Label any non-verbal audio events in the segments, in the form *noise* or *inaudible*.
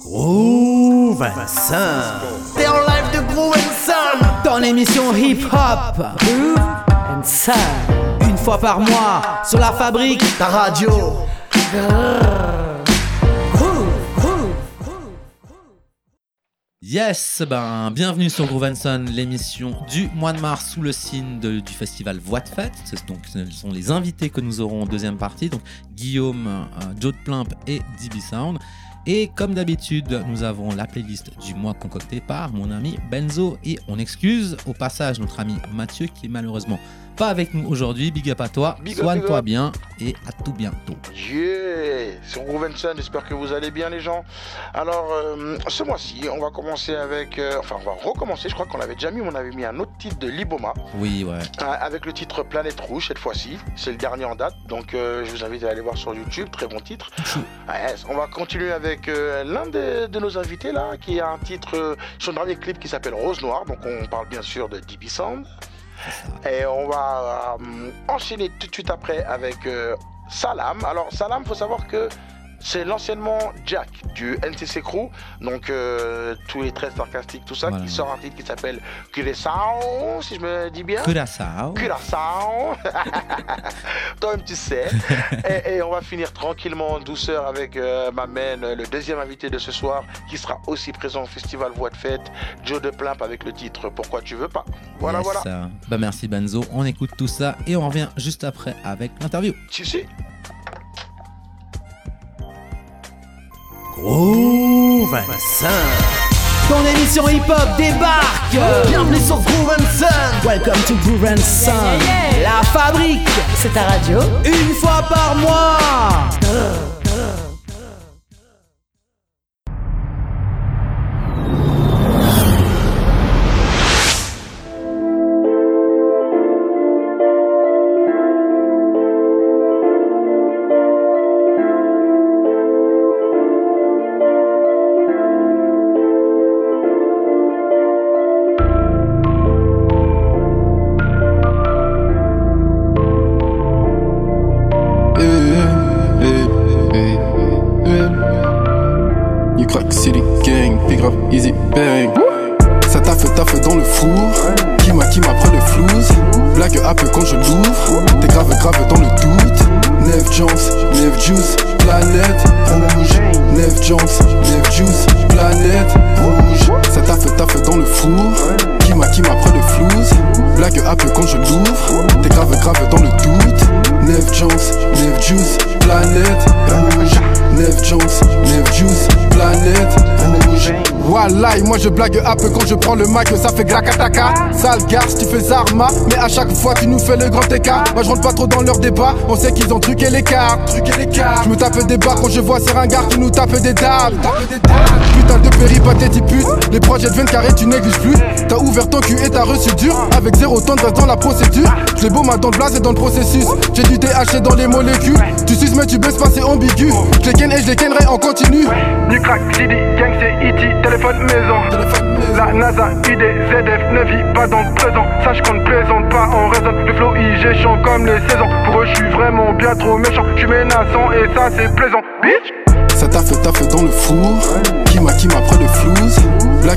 Groove Vincent. T'es en live de Groove Vincent. Ton émission hip-hop. Groove Vincent. Une fois par mois, sur la fabrique, ta radio. Yes, ben bienvenue sur Groove Son, l'émission du mois de mars sous le signe de- du festival Voix de Fête. Donc, ce sont les invités que nous aurons en deuxième partie. Donc, Guillaume, euh, Joe de Plimp et DB Sound. Et comme d'habitude, nous avons la playlist du mois concoctée par mon ami Benzo. Et on excuse au passage notre ami Mathieu qui est malheureusement pas avec nous aujourd'hui. Big up à toi, Big up, soigne-toi bien et à tout bientôt. Yeah Sur Grovenson, j'espère que vous allez bien les gens. Alors, euh, ce mois-ci, on va commencer avec... euh, enfin, on va recommencer, je crois qu'on l'avait déjà mis, mais on avait mis un autre titre de Liboma, Oui, ouais. euh, avec le titre Planète Rouge cette fois-ci. C'est le dernier en date, donc je vous invite à aller voir sur YouTube, très bon titre. Ouais, on va continuer avec l'un de nos invités là, qui a un titre, son dernier clip qui s'appelle Rose Noire, donc on parle bien sûr de DB Sound. Et on va euh, enchaîner tout de suite après avec euh, Salam. Alors Salam, faut savoir que c'est l'anciennement Jack du NCC Crew, donc euh, tous les traits sarcastiques, tout ça, Voilà. qui sort un titre qui s'appelle Curaçao, si je me dis bien. Curaçao. Curaçao. *laughs* Toi-même, tu sais. *laughs* et, et on va finir tranquillement en douceur avec euh, ma main, le deuxième invité de ce soir, qui sera aussi présent au festival Voix de Fête, Joe de Plimp avec le titre Pourquoi tu veux pas. Voilà, Yes. voilà. Bah merci Benzo, on écoute tout ça et on revient juste après avec l'interview. Tu sais. Groove Vincent. Ton émission hip-hop débarque. Bienvenue sur Groove Vincent. Welcome to Groove Vincent. La fabrique, C'est ta radio une fois par mois. Quand je prends le mic, ça fait glacataka. Sale garce, tu fais Zarma, mais à chaque fois tu nous fais le grand écart. Moi je rentre pas trop dans leur débat, on sait qu'ils ont truqué les cartes. Truqué les cartes. Je me tape des barres quand je vois ces ringards qui nous tapent des dames. De péripatétie pute, les projets deviennent carrés, tu négliges plus. T'as ouvert ton cul et t'as reçu dur, avec zéro tendresse dans la procédure. Je beau ma dans le blaze et dans le processus. J'ai du THC dans les molécules. Tu suces mais tu baisses pas, c'est ambigu. Je les ken et je les kennerai en continu. Du crack, CD, gang, c'est E.T., téléphone maison. La NASA, ID, ZF ne vit pas dans le présent. Sache qu'on ne plaisante pas, on raisonne. Le flow IG chant comme les saisons. Pour eux, je suis vraiment bien trop méchant. Je suis menaçant et ça, c'est plaisant. Bitch! Ça taffe, taffe dans le four.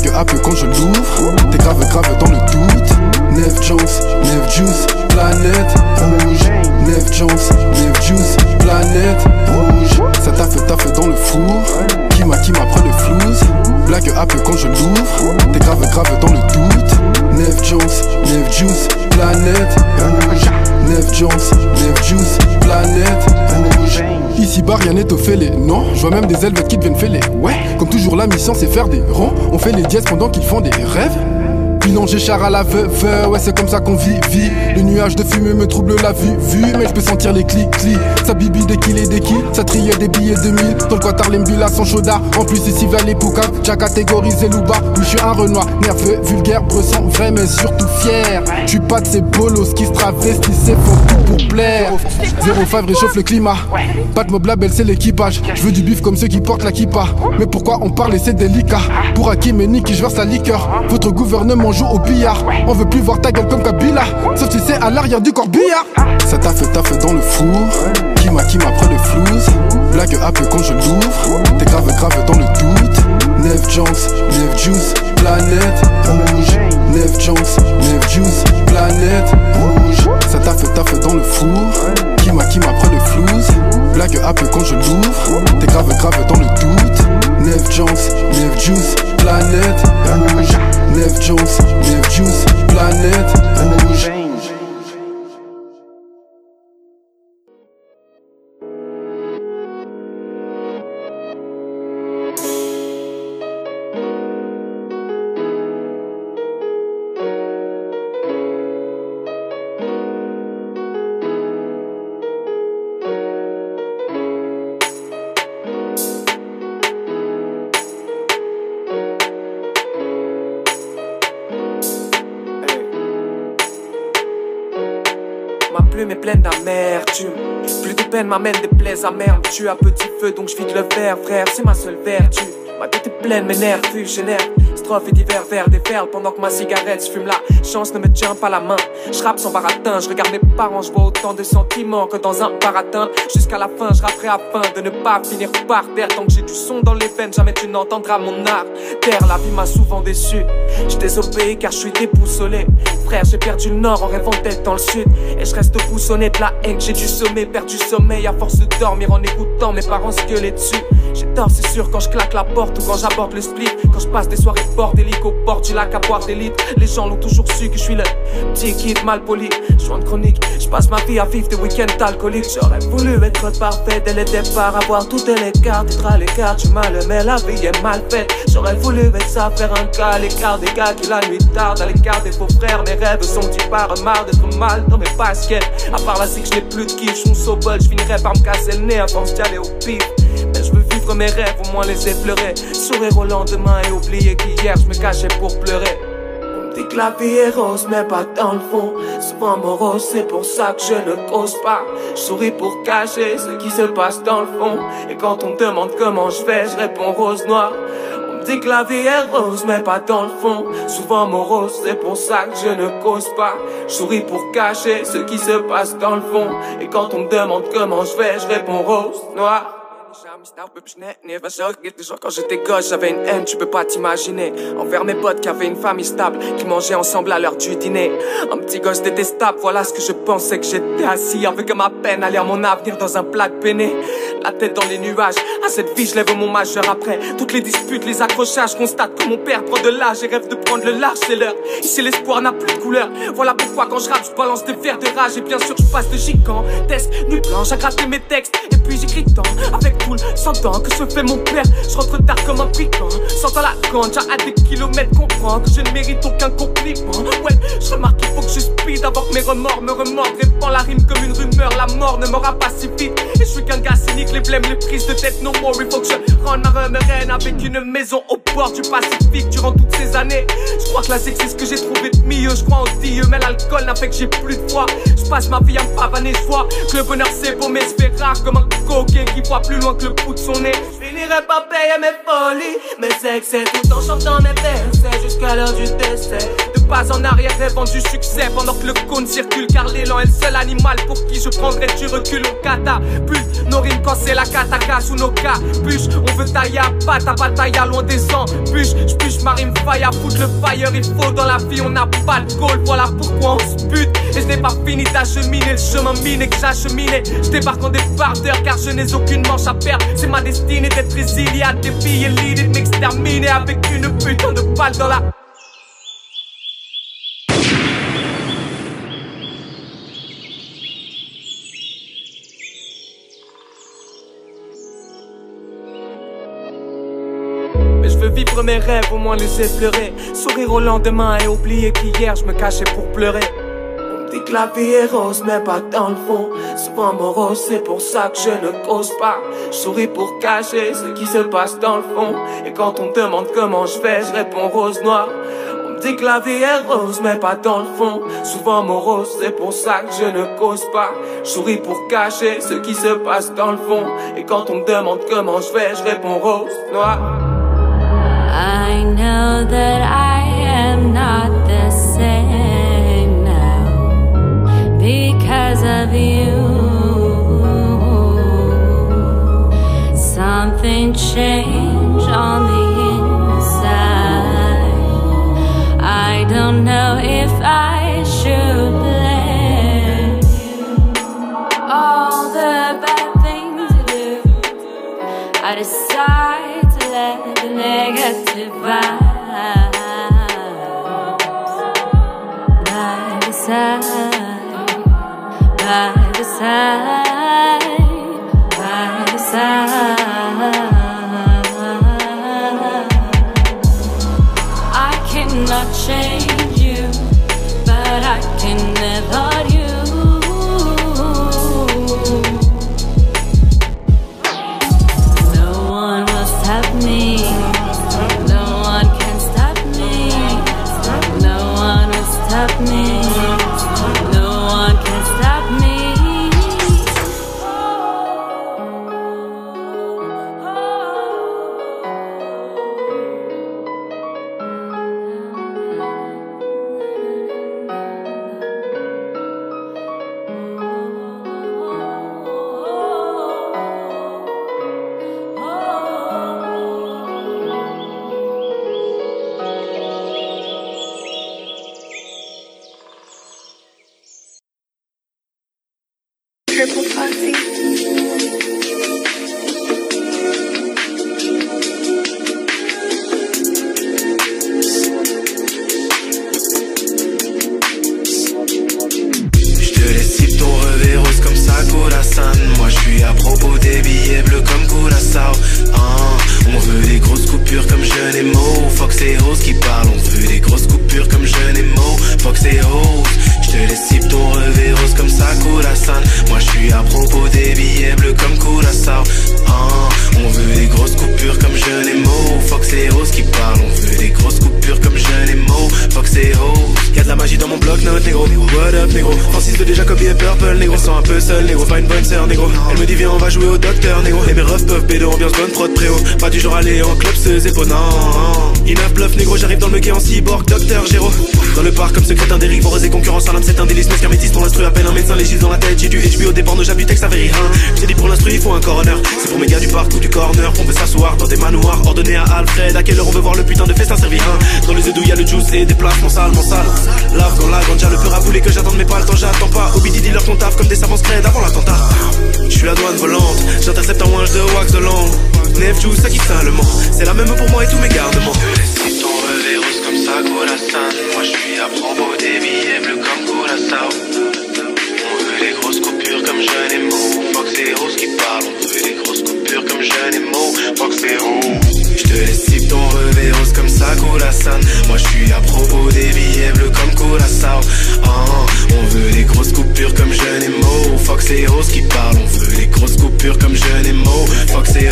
Un peu quand je l'ouvre. T'es grave, grave dans le doute. Neve Jones, Neve Juice, planète rouge. Neve Jones, Neve Juice, planète rouge. Ça taffe, taffe dans le four. Qui m'a, qui m'a pris le flouze? Blague peu quand je l'ouvre. T'es grave, grave dans le doute. Neve Jones, Neve Juice, planète rouge. Neve Jones, Neve Juice, planète rouge. Ici bas rien n'est au fêlé, non Je vois même des élèves qui deviennent fêlés, ouais Comme toujours la mission c'est faire des ronds On fait les dièses pendant qu'ils font des rêves Pilonger char à la veuve, ouais c'est comme ça qu'on vit, vit. Le nuage de fumée me trouble la vue, vue. Mais je peux sentir les clics, clics Ça bibi des kills et des kills Ça triait des billets de 1000 Dans le Qatar les mbila sont chaudard En plus ici vers les poucas Déjà catégorisé louba. Oui je suis un renoir, nerveux, vulgaire, bressant Vrai mais surtout fier. Suis pas de ces bolos qui se travestissent et font tout pour plaire. 05 réchauffe le climat. Pas de mob label c'est l'équipage. Je veux du bif comme ceux qui portent la kippa. Mais pourquoi on parle et c'est délicat? Pour Hakim et Nicky je verse la liqueur. Votre gouvernement On veut plus voir ta gueule comme Kabila. Sauf tu sais, à l'arrière du corbillard. Ça t'a fait, t'a fait dans le four. Qui m'a, qui m'a pris le flouze. Blague un peu quand je l'ouvre. T'es grave, grave dans le doute. Neuf Jones, Neuf Juice, planète rouge. Neuf Jones, Neuf Juice, planète rouge. Ça t'a fait, t'a fait dans le four. Qui m'a, qui m'a pris le flouze. Blague un peu quand je l'ouvre. T'es grave, grave dans le doute. Neuf Jones, Neuf Juice, planète rouge. Neuf Jones, Neuf Juice, planète rouge. D'amertume. Plus de peine m'amène des plaies amères. Tue à petit feu, donc je vide le verre, frère. C'est ma seule vertu. Ma tête est pleine, mes nerfs génèrent. Et divers vers des perles pendant que ma cigarette je fume la chance ne me tient pas la main. Je rappe sans baratin, je regarde mes parents, je vois autant de sentiments que dans un baratin. Jusqu'à la fin, je rapperai afin de ne pas finir par terre. Tant que j'ai du son dans les veines, jamais tu n'entendras mon art. Terre, la vie m'a souvent déçu. Je désobéis car je suis déboussolé. Frère, j'ai perdu le nord en rêvant d'être dans le sud. Et je reste boussonné de la haine, j'ai du sommeil, perdu sommeil à force de dormir en écoutant mes parents se gueuler dessus. J'ai tort, c'est sûr, quand je claque la porte ou quand j'aborde le split. Quand je passe des soirées bordéliques au bord du lac à boire des litres. Les gens l'ont toujours su que je suis le petit kid mal poli. Joint de chronique, je passe ma vie à vivre des week-ends alcooliques. J'aurais voulu être parfait dès le départ, avoir toutes les cartes, être à l'écart du mal, mais la vie est mal faite. J'aurais voulu être ça, faire un cas à l'écart des gars qui la nuit tardent, à l'écart des faux frères. Mes rêves sont dits par marre d'être mal dans mes baskets. À part la que je n'ai plus de kiff, je suis bol, je finirais par me casser le nez à force d'y aller au pif. Mes rêves, au moins les effleurer. Sourire au lendemain et oublier qu'hier je me cachais pour pleurer. On me dit que la vie est rose, mais pas dans le fond. Souvent morose, c'est pour ça que je ne cause pas. Je souris pour cacher ce qui se passe dans le fond. Et quand on me demande comment je fais, je réponds rose noir. On me dit que la vie est rose, mais pas dans le fond. Souvent morose, c'est pour ça que je ne cause pas. Je souris pour cacher ce qui se passe dans le fond. Et quand on me demande comment je fais, je réponds rose Quand j'étais gosse, j'avais une haine, tu peux pas t'imaginer. Envers mes potes qui avaient une famille stable, qui mangeaient ensemble à l'heure du dîner. Un petit gosse détestable, voilà ce que je pensais que j'étais assis avec ma peine à lire mon avenir dans un plat de peiné. La tête dans les nuages, à cette vie je lève mon majeur après. Toutes les disputes, les accrochages, constate que mon père prend de l'âge et rêve de prendre le large, c'est l'heure. Ici l'espoir n'a plus de couleur. Voilà pourquoi quand je rappe, je balance des verres de rage et bien sûr je passe de gigantesque. Nuit blanche à mes textes et puis j'écris tant avec cool, sentant que je fais mon père. Je rentre tard comme un piquant, sentant la ganja à des kilomètres, comprends que je ne mérite aucun compliment. Ouais, je remarque qu'il faut que je speed avant mes remords me remordent. Répand la rime comme une rumeur, la mort ne m'aura pas si vite. Et je suis qu'un gars cynique, les blèmes, les prises de tête, no more. Il faut que je rende ma reine avec une maison au bord du Pacifique durant toutes ces années. Je crois que c'est ce que j'ai trouvé de mieux. Je crois en Dieu, mais l'alcool n'a fait que j'ai plus de foi. Je passe ma vie à me pavaner, je vois que le bonheur c'est beau, mais c'est rare comme un coquin qui voit plus loin que le bout de son nez. Je finirai par payer mes folies, mes excès tout en chantant mes versets jusqu'à l'heure du décès. Pas en arrière rêvant du succès pendant que le cône circule car l'élan est le seul animal pour qui je prendrai du recul au cata. Plus nos rimes quand c'est la cataka sous nos on veut tailler à patte à bataille à loin des embûches. J'puche ma rime faille à foutre le fire. Il faut dans la vie, on n'a pas de goal. Voilà pourquoi on se bute. Et je n'ai pas fini d'acheminer le chemin miné que j'acheminais. Je débarque en débardeur car je n'ai aucune manche à perdre. C'est ma destinée d'être résilié à et l'idée de m'exterminer avec une putain de balle dans la. Mes rêves, au moins les effleurer. Sourire au lendemain et oublier qu'hier je me cachais pour pleurer. On me dit que la vie est rose, mais pas dans le fond. Souvent morose, c'est pour ça que je ne cause pas. Je souris pour cacher ce qui se passe dans le fond. Et quand on me demande comment je fais, je réponds rose noir. On me dit que la vie est rose, mais pas dans le fond. Souvent morose, c'est pour ça que je ne cause pas. Je souris pour cacher ce qui se passe dans le fond. Et quand on me demande comment je fais, je réponds rose noir. know that I am not the same now because of you. Something changed on the inside. I don't know if I should blame you. All the bad things you do, I decide to let the negative vibes. By the side, by the side, Le comme secrétaire dérive Rose et concurrence à l'âme c'est un délice Mais métis pour l'instru peine un médecin légiste dans la tête J'ai du HBO des pornos j'appuie texte à vérir J'ai dit pour l'instru il faut un coroner. C'est pour mes gars du parc ou du corner On veut s'asseoir dans des manoirs Ordonné à Alfred À quelle heure on veut voir le putain de festin servir Dans les œufs y'a le juice et des placements sales mon sale. Lave dans la ganja le peur à bouler que j'attends mais pas le temps j'attends pas. Obi dit leur ton taf comme des savants scred avant l'attentat. Je suis la douane volante J'intercepte un winch de wax de langue. Nef ça kiffe allemand C'est la même pour moi et tous mes gardes-ments Fox et Rose qui parlent On veut des grosses coupures comme Jeune et Mo Fox et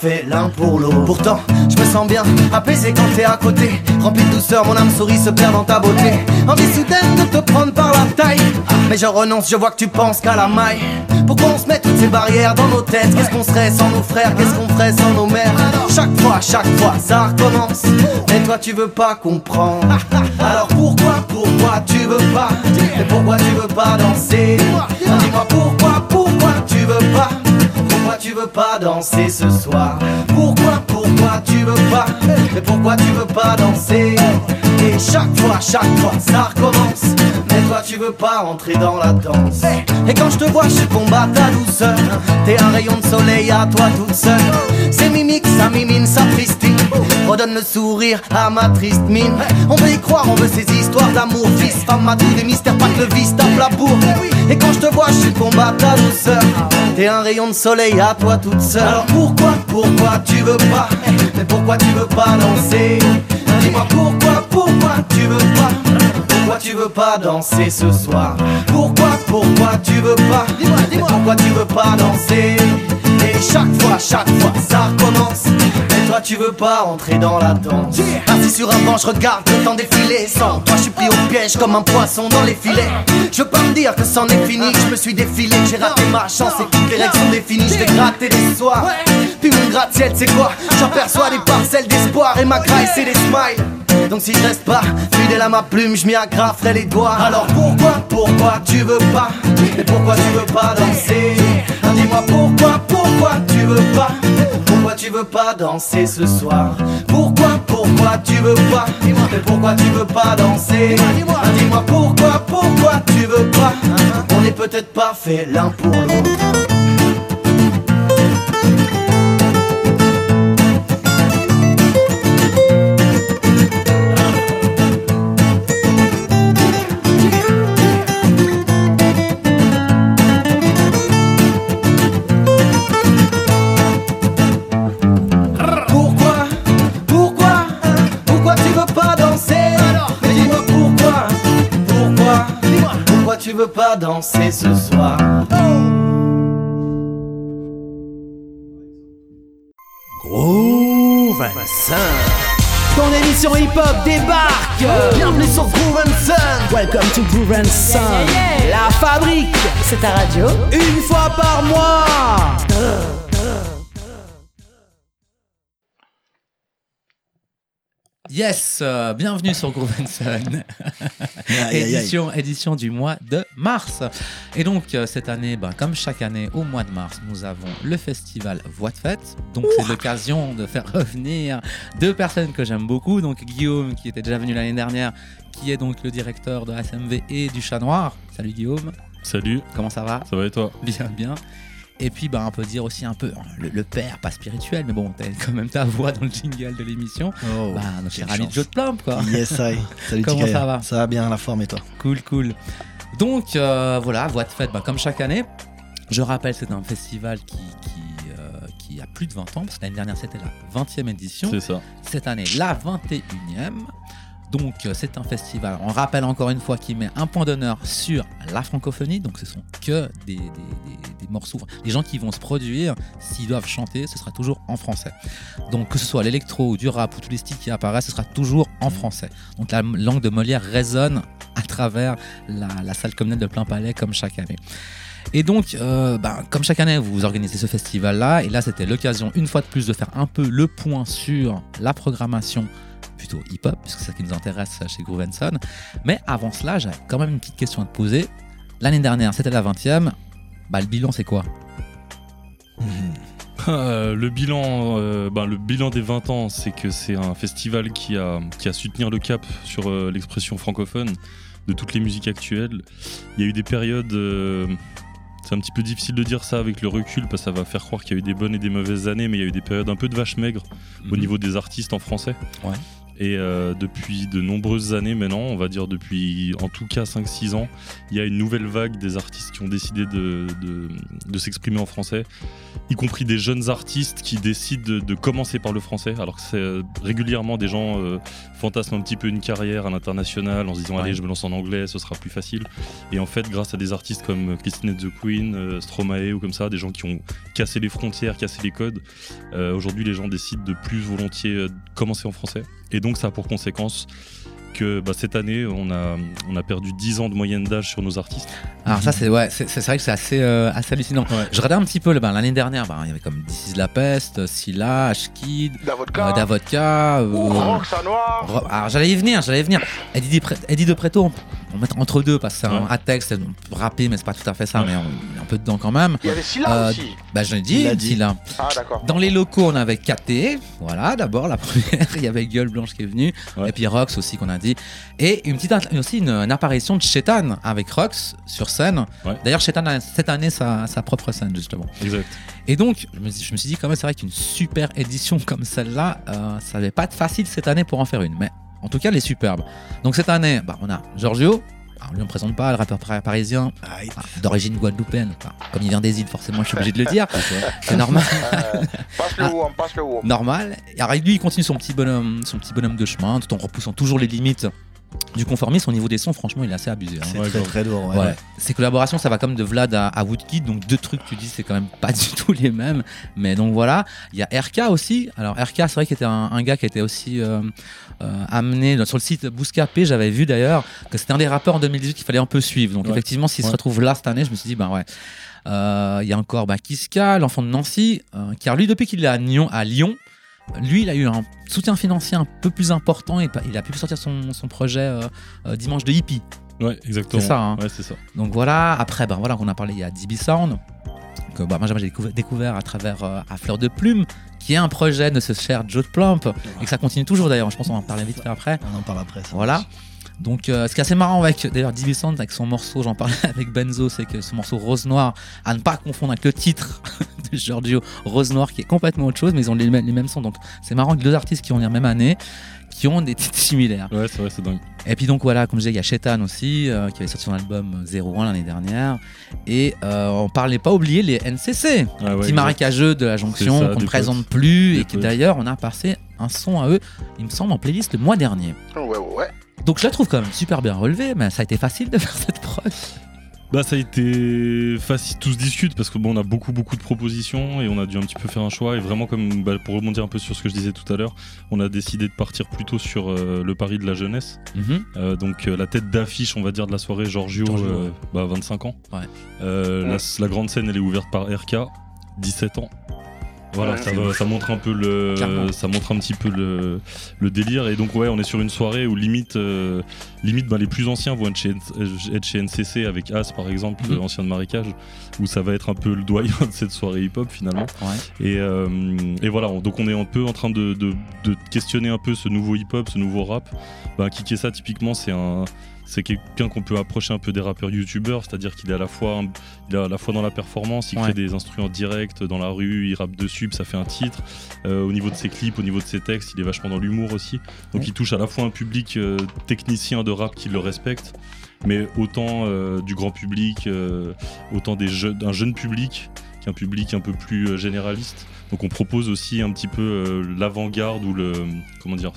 fait l'un pour l'autre. Pourtant, je me sens bien apaisé quand t'es à côté. Rempli de douceur, mon âme sourit se perd dans ta beauté. Envie soudaine de te prendre par la taille. Mais je renonce, je vois que tu penses qu'à la maille. Pourquoi on se met toutes ces barrières dans nos têtes? Qu'est-ce qu'on serait sans nos frères? Qu'est-ce qu'on ferait sans nos mères? Chaque fois, chaque fois, ça recommence. Mais toi tu veux pas comprendre. Alors pourquoi, pourquoi tu veux pas? Et pourquoi tu veux pas danser? Dis-moi pourquoi, pourquoi tu veux pas? Tu veux pas danser ce soir Pourquoi, pourquoi tu veux pas Mais pourquoi tu veux pas danser Et chaque fois, chaque fois ça recommence tu veux pas entrer dans la danse. Et quand je te vois je combat ta douceur T'es un rayon de soleil à toi toute seule. C'est mimique, ça mimine, ça tristine Redonne le sourire à ma triste mine. On veut y croire, on veut ces histoires d'amour. Fils, femme, à tous des mystères, pas que le vice tape la bourre Et quand je te vois je combat ta douceur T'es un rayon de soleil à toi toute seule. Alors pourquoi, pourquoi tu veux pas? Mais pourquoi tu veux pas danser Dis-moi pourquoi, pourquoi tu veux pas? Pourquoi tu veux pas danser ce soir? Pourquoi, pourquoi tu veux pas? Dis-moi, dis-moi. Pourquoi tu veux pas danser? Et chaque fois, chaque fois ça recommence. Mais toi tu veux pas entrer dans la danse. Assis sur un banc je regarde le temps défiler. Sans toi je suis pris au piège comme un poisson dans les filets. Je veux pas me dire que c'en est fini Je me suis défilé, j'ai raté ma chance Et toutes les règles sont définies. Je vais gratter des soirs. Puis mon gratte-ciel c'est quoi? J'aperçois des parcelles d'espoir Et ma graille c'est des smiles donc si je reste pas fidèle à ma plume, je m'y agraferai les doigts. Alors pourquoi, pourquoi tu veux pas Mais pourquoi tu veux pas danser Dis-moi pourquoi, pourquoi tu veux pas Pourquoi tu veux pas danser ce soir Pourquoi, pourquoi tu veux pas Mais pourquoi tu veux pas danser Dis-moi pourquoi, pourquoi tu veux pas On n'est peut-être pas fait l'un pour l'autre. Tu veux pas danser ce soir Groove Ton émission hip-hop débarque. Bienvenue sur Groove Sun. Welcome to Groove Sun. La fabrique. C'est ta radio. Une fois par mois Yes, euh, bienvenue sur Groove and Sun, *laughs* *laughs* Aïe, aïe, aïe. édition, édition du mois de mars. Et donc euh, cette année, ben, comme chaque année au mois de mars, nous avons le festival Voix de Fête. Donc c'est l'occasion de faire *laughs* revenir deux personnes que j'aime beaucoup. Donc Guillaume qui était déjà venu l'année dernière, qui est donc le directeur de SMV et du Chat Noir. Salut Guillaume. Salut. Comment ça va? Ça va et toi? Bien, bien. Et puis, bah, on peut dire aussi un peu le, le père, pas spirituel, mais bon, t'as quand même ta voix dans le jingle de l'émission. Oh, bah, notre cher ami. Joe de Plump, quoi. Yes, I. Salut *laughs* Comment ça va? Ça va bien, la forme et toi? Cool, cool. Donc, euh, voilà, voix de fête, bah, comme chaque année. Je rappelle, c'est un festival qui, qui, euh, qui a plus de 20 ans, parce que l'année dernière, c'était la 20e édition. C'est ça. Cette année, la 21e. Donc, euh, c'est un festival, on rappelle encore une fois, qui met un point d'honneur sur la francophonie. Donc, ce sont que des, des- des- gens qui vont se produire, s'ils doivent chanter, ce sera toujours en français. Donc, que ce soit l'électro ou du rap ou tous les styles qui apparaissent, ce sera toujours en français. Donc, la langue de Molière résonne à travers la, la salle communale de plein palais, comme chaque année. Et donc, euh, ben, comme chaque année, vous organisez ce festival-là. Et là, c'était l'occasion, une fois de plus, de faire un peu le point sur la programmation plutôt hip-hop, puisque c'est ça qui nous intéresse chez Groove Son. Mais avant cela, j'avais quand même une petite question à te poser. L'année dernière, c'était la 20e. Bah, le bilan, c'est quoi? *laughs* Euh, le bilan, euh, ben, le bilan des 20 ans, c'est que c'est un festival qui a, qui a su tenir le cap sur euh, l'expression francophone de toutes les musiques actuelles. Il y a eu des périodes, c'est un petit peu difficile de dire ça avec le recul parce que ça va faire croire qu'il y a eu des bonnes et des mauvaises années, mais il y a eu des périodes un peu de vache maigre au niveau des artistes en français. Ouais. Et euh, depuis de nombreuses années maintenant, on va dire depuis en tout cas 5-6 ans, il y a une nouvelle vague des artistes qui ont décidé de, de- de s'exprimer en français, y compris des jeunes artistes qui décident de, de commencer par le français, alors que c'est euh, régulièrement des gens euh, fantasment un petit peu une carrière à l'international en se disant allez je me lance en anglais, ce sera plus facile. Et en fait grâce à des artistes comme Christine the Queen, euh, Stromae ou comme ça, des gens qui ont cassé les frontières, cassé les codes, aujourd'hui les gens décident de plus volontiers commencer en français. Et donc ça a pour conséquence que bah, cette année, on a, on a perdu 10 ans de moyenne d'âge sur nos artistes. Alors ça c'est ouais, c'est c'est vrai que c'est assez, euh, assez hallucinant. Je regardais un petit peu ben, l'année dernière, ben, il y avait comme This is la peste, Scylla, Ashkid, Davodka. euh, Davodka, euh, Roxa Noir. Ro- Alors j'allais y venir, j'allais y venir. Eddie, de Pre- Eddie de Preto, on va mettre entre deux parce que c'est un Ouais. à texte, on peut rapper, mais c'est pas tout à fait ça, mais on est un peu dedans quand même. Il y avait Scylla Euh, aussi. Bah, je l'ai dit, Il dit. Scylla. Ah, d'accord. Dans les locaux, on avait KT, voilà, d'abord la *laughs* première, il y avait Gueule Blanche qui est venue, Ouais. et puis Rox aussi qu'on a dit, et une petite aussi une, une apparition de Shetan avec Rox sur scène. Ouais. D'ailleurs, Shetan a cette année sa, sa propre scène justement. Exact. Et donc, je me, suis- je me suis dit quand même, c'est vrai qu'une super édition comme celle-là, euh, ça n'allait pas être facile cette année pour en faire une, mais en tout cas, elle est superbe. Donc cette année, bah, on a Giorgio. Alors lui on ne présente pas, le rappeur par- parisien, ah, d'origine guadeloupéenne, Enfin, comme il vient des îles forcément je suis obligé de le dire, *laughs* c'est normal. *laughs* Passe le WOM, passe le WOM. normal. Et alors, lui, il continue son petit bonhomme, son petit bonhomme de chemin, tout en repoussant toujours les limites du conformisme. Au niveau des sons, franchement, il est assez abusé. hein. C'est Ouais, très très lourd. Ouais. Ouais. Ces collaborations, ça va comme de Vlad à, à Woodkid, donc deux trucs, tu dis, c'est quand même *laughs* pas du tout les mêmes. Mais donc voilà, il y a RK aussi. Alors RK, c'est vrai qu'il était un, un gars qui était aussi euh, euh, amené dans- sur le site Bouscapé. J'avais vu d'ailleurs que c'était un des rappeurs en 2018 qu'il fallait un peu suivre. Donc Ouais. effectivement, s'il se retrouve là cette année, je me suis dit, ben ouais. Euh, Il y a encore bah, Kiska, l'enfant de Nancy, euh, car lui, depuis qu'il est à Lyon, à Lyon, lui, il a eu un soutien financier un peu plus important et il a pu sortir son, son projet euh, euh, Dimanche de Hippie. Ouais, exactement. C'est ça, hein. Ouais, ça. Donc voilà, après, ben voilà, on a parlé, il y a DB Sound, que bah, moi j'ai découvert, à travers euh, À Fleur de Plume, qui est un projet de ce cher Joe Plump, et que ça continue toujours d'ailleurs, je pense qu'on va en parler vite fait après. On en parle après. ça. Voilà. Donc, euh, ce qui est assez marrant avec d'ailleurs Sound, avec son morceau, j'en parlais *laughs* avec Benzo, c'est que ce morceau Rose Noire, à ne pas confondre avec le titre *laughs* de Giorgio Rose Noire, qui est complètement autre chose, mais ils ont les mêmes, les mêmes sons. Donc, c'est marrant que deux artistes qui ont la même année, qui ont des titres *laughs* similaires. Ouais, c'est vrai, c'est dingue. Et puis donc voilà, comme je disais, il y a Shetan aussi, euh, qui avait sorti son album 01 l'année dernière. Et euh, on parlait pas oublier les NCC, Ah ouais, petits exact. marécageux de la jonction qu'on ne présente potes. plus Des et qui d'ailleurs on a passé un son à eux, il me semble, en playlist le mois dernier. Ouais, ouais, ouais. Donc je la trouve quand même super bien relevée, mais ça a été facile de *laughs* faire cette prod. Bah ça a été facile, tout se discute parce que bon on a beaucoup beaucoup de propositions et on a dû un petit peu faire un choix et vraiment comme bah, pour rebondir un peu sur ce que je disais tout à l'heure, on a décidé de partir plutôt sur euh, le pari de la jeunesse. Mhm. Euh, donc euh, la tête d'affiche on va dire de la soirée Giorgio, euh, bah, 25 ans. Ouais. Euh, la, la grande scène elle est ouverte par RK, 17 ans. Voilà, ça, c'est va- ça montre un peu le, Clairement. ça montre un petit peu le, le délire et donc ouais, on est sur une soirée où limite, euh, limite bah, les plus anciens vont être chez, être chez NCC avec As par exemple, euh, ancien de marécage, où ça va être un peu le doyen de cette soirée hip-hop finalement. Ouais. Et, euh, et voilà, on- donc on est un peu en train de, de- de questionner un peu ce nouveau hip-hop, ce nouveau rap. Bah, Kikessa, typiquement, c'est un. C'est quelqu'un qu'on peut approcher un peu des rappeurs youtubeurs, c'est-à-dire qu'il est à la fois, un- il est à la fois dans la performance, il Ouais. crée des instruments directs dans la rue, il rappe dessus, ça fait un titre. Euh, au niveau de ses clips, au niveau de ses textes, il est vachement dans l'humour aussi. Donc Ouais. il touche à la fois un public euh, technicien de rap qui le respecte, mais autant euh, du grand public, autant des d'un jeune public, qui est un public un peu plus généraliste. Donc on propose aussi un petit peu l'avant-garde ou le comment dire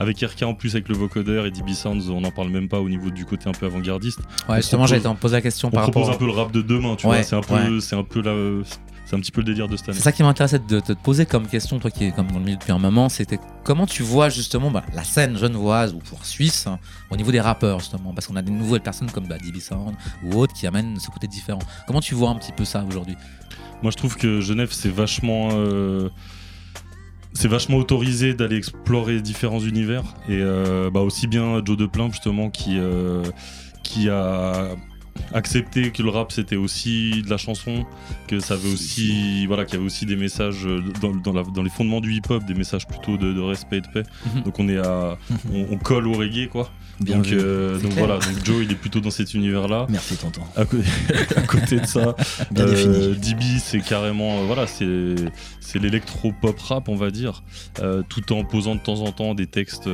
avec RK en plus avec le vocodeur et DB Sounds on n'en parle même pas au niveau du côté un peu avant-gardiste. Ouais, On justement, propose- j'ai été en poser la question on par propose rapport. un peu le rap de demain, tu Ouais, vois. C'est un peu, ouais. c'est un peu la, c'est un petit peu le délire de cette année. C'est ça qui m'intéressait de, de te poser comme question, toi qui es comme dans le milieu depuis un moment, c'était comment tu vois justement bah, la scène genevoise ou pour Suisse hein, au niveau des rappeurs justement, parce qu'on a des nouvelles personnes comme bah, DB Sound ou autres qui amènent ce côté différent. Comment tu vois un petit peu ça aujourd'hui? Moi, je trouve que Genève, c'est vachement. euh, c'est vachement autorisé d'aller explorer différents univers. Et euh, bah, aussi bien Joe de Plump, justement, qui, euh, qui a accepté que le rap c'était aussi de la chanson, que ça avait aussi, voilà, qu'il y avait aussi des messages euh, dans, dans la- dans les fondements du hip-hop, des messages plutôt de, de respect et de paix. Mhm. Donc on est à, on, on colle au reggae quoi. Bien donc euh, donc voilà, donc Joe il est plutôt dans cet univers-là. Merci tonton. À, *laughs* côté de ça, Bien euh, DB c'est carrément euh, voilà c'est c'est l'électro pop rap on va dire, tout en posant de temps en temps des textes.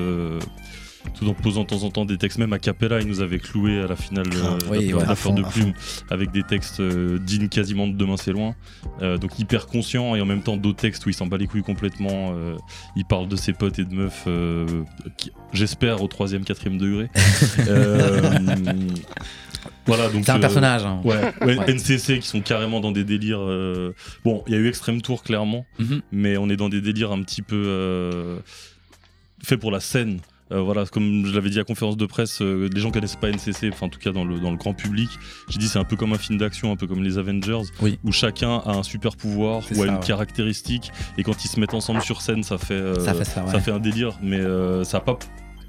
Tout en posant de temps en temps des textes, même à Capella, il nous avait cloué à la finale Grave. euh, Oui, ouais, fond, de plume avec des textes euh, dignes quasiment de Demain c'est loin. Euh, donc hyper conscient et en même temps d'autres textes où il s'en bat les couilles complètement. euh, il parle de ses potes et de meufs, euh, j'espère au troisième, quatrième degré. *laughs* Voilà, donc C'est un euh, personnage. hein. Ouais, ouais, Ouais. NCC qui sont carrément dans des délires. euh, Bon, il y a eu Extreme Tour clairement, Mhm. mais on est dans des délires un petit peu euh, faits pour la scène. Euh, voilà, comme je l'avais dit à conférence de presse, euh, les gens connaissent pas NCC, enfin en tout cas dans le, dans le grand public. J'ai dit c'est un peu comme un film d'action, un peu comme les Avengers, Oui. où chacun a un super pouvoir ou a une ouais. caractéristique, et quand ils se mettent ensemble sur scène, ça fait, euh, Ça fait ça, ouais. ça fait un délire, mais euh, ça a pas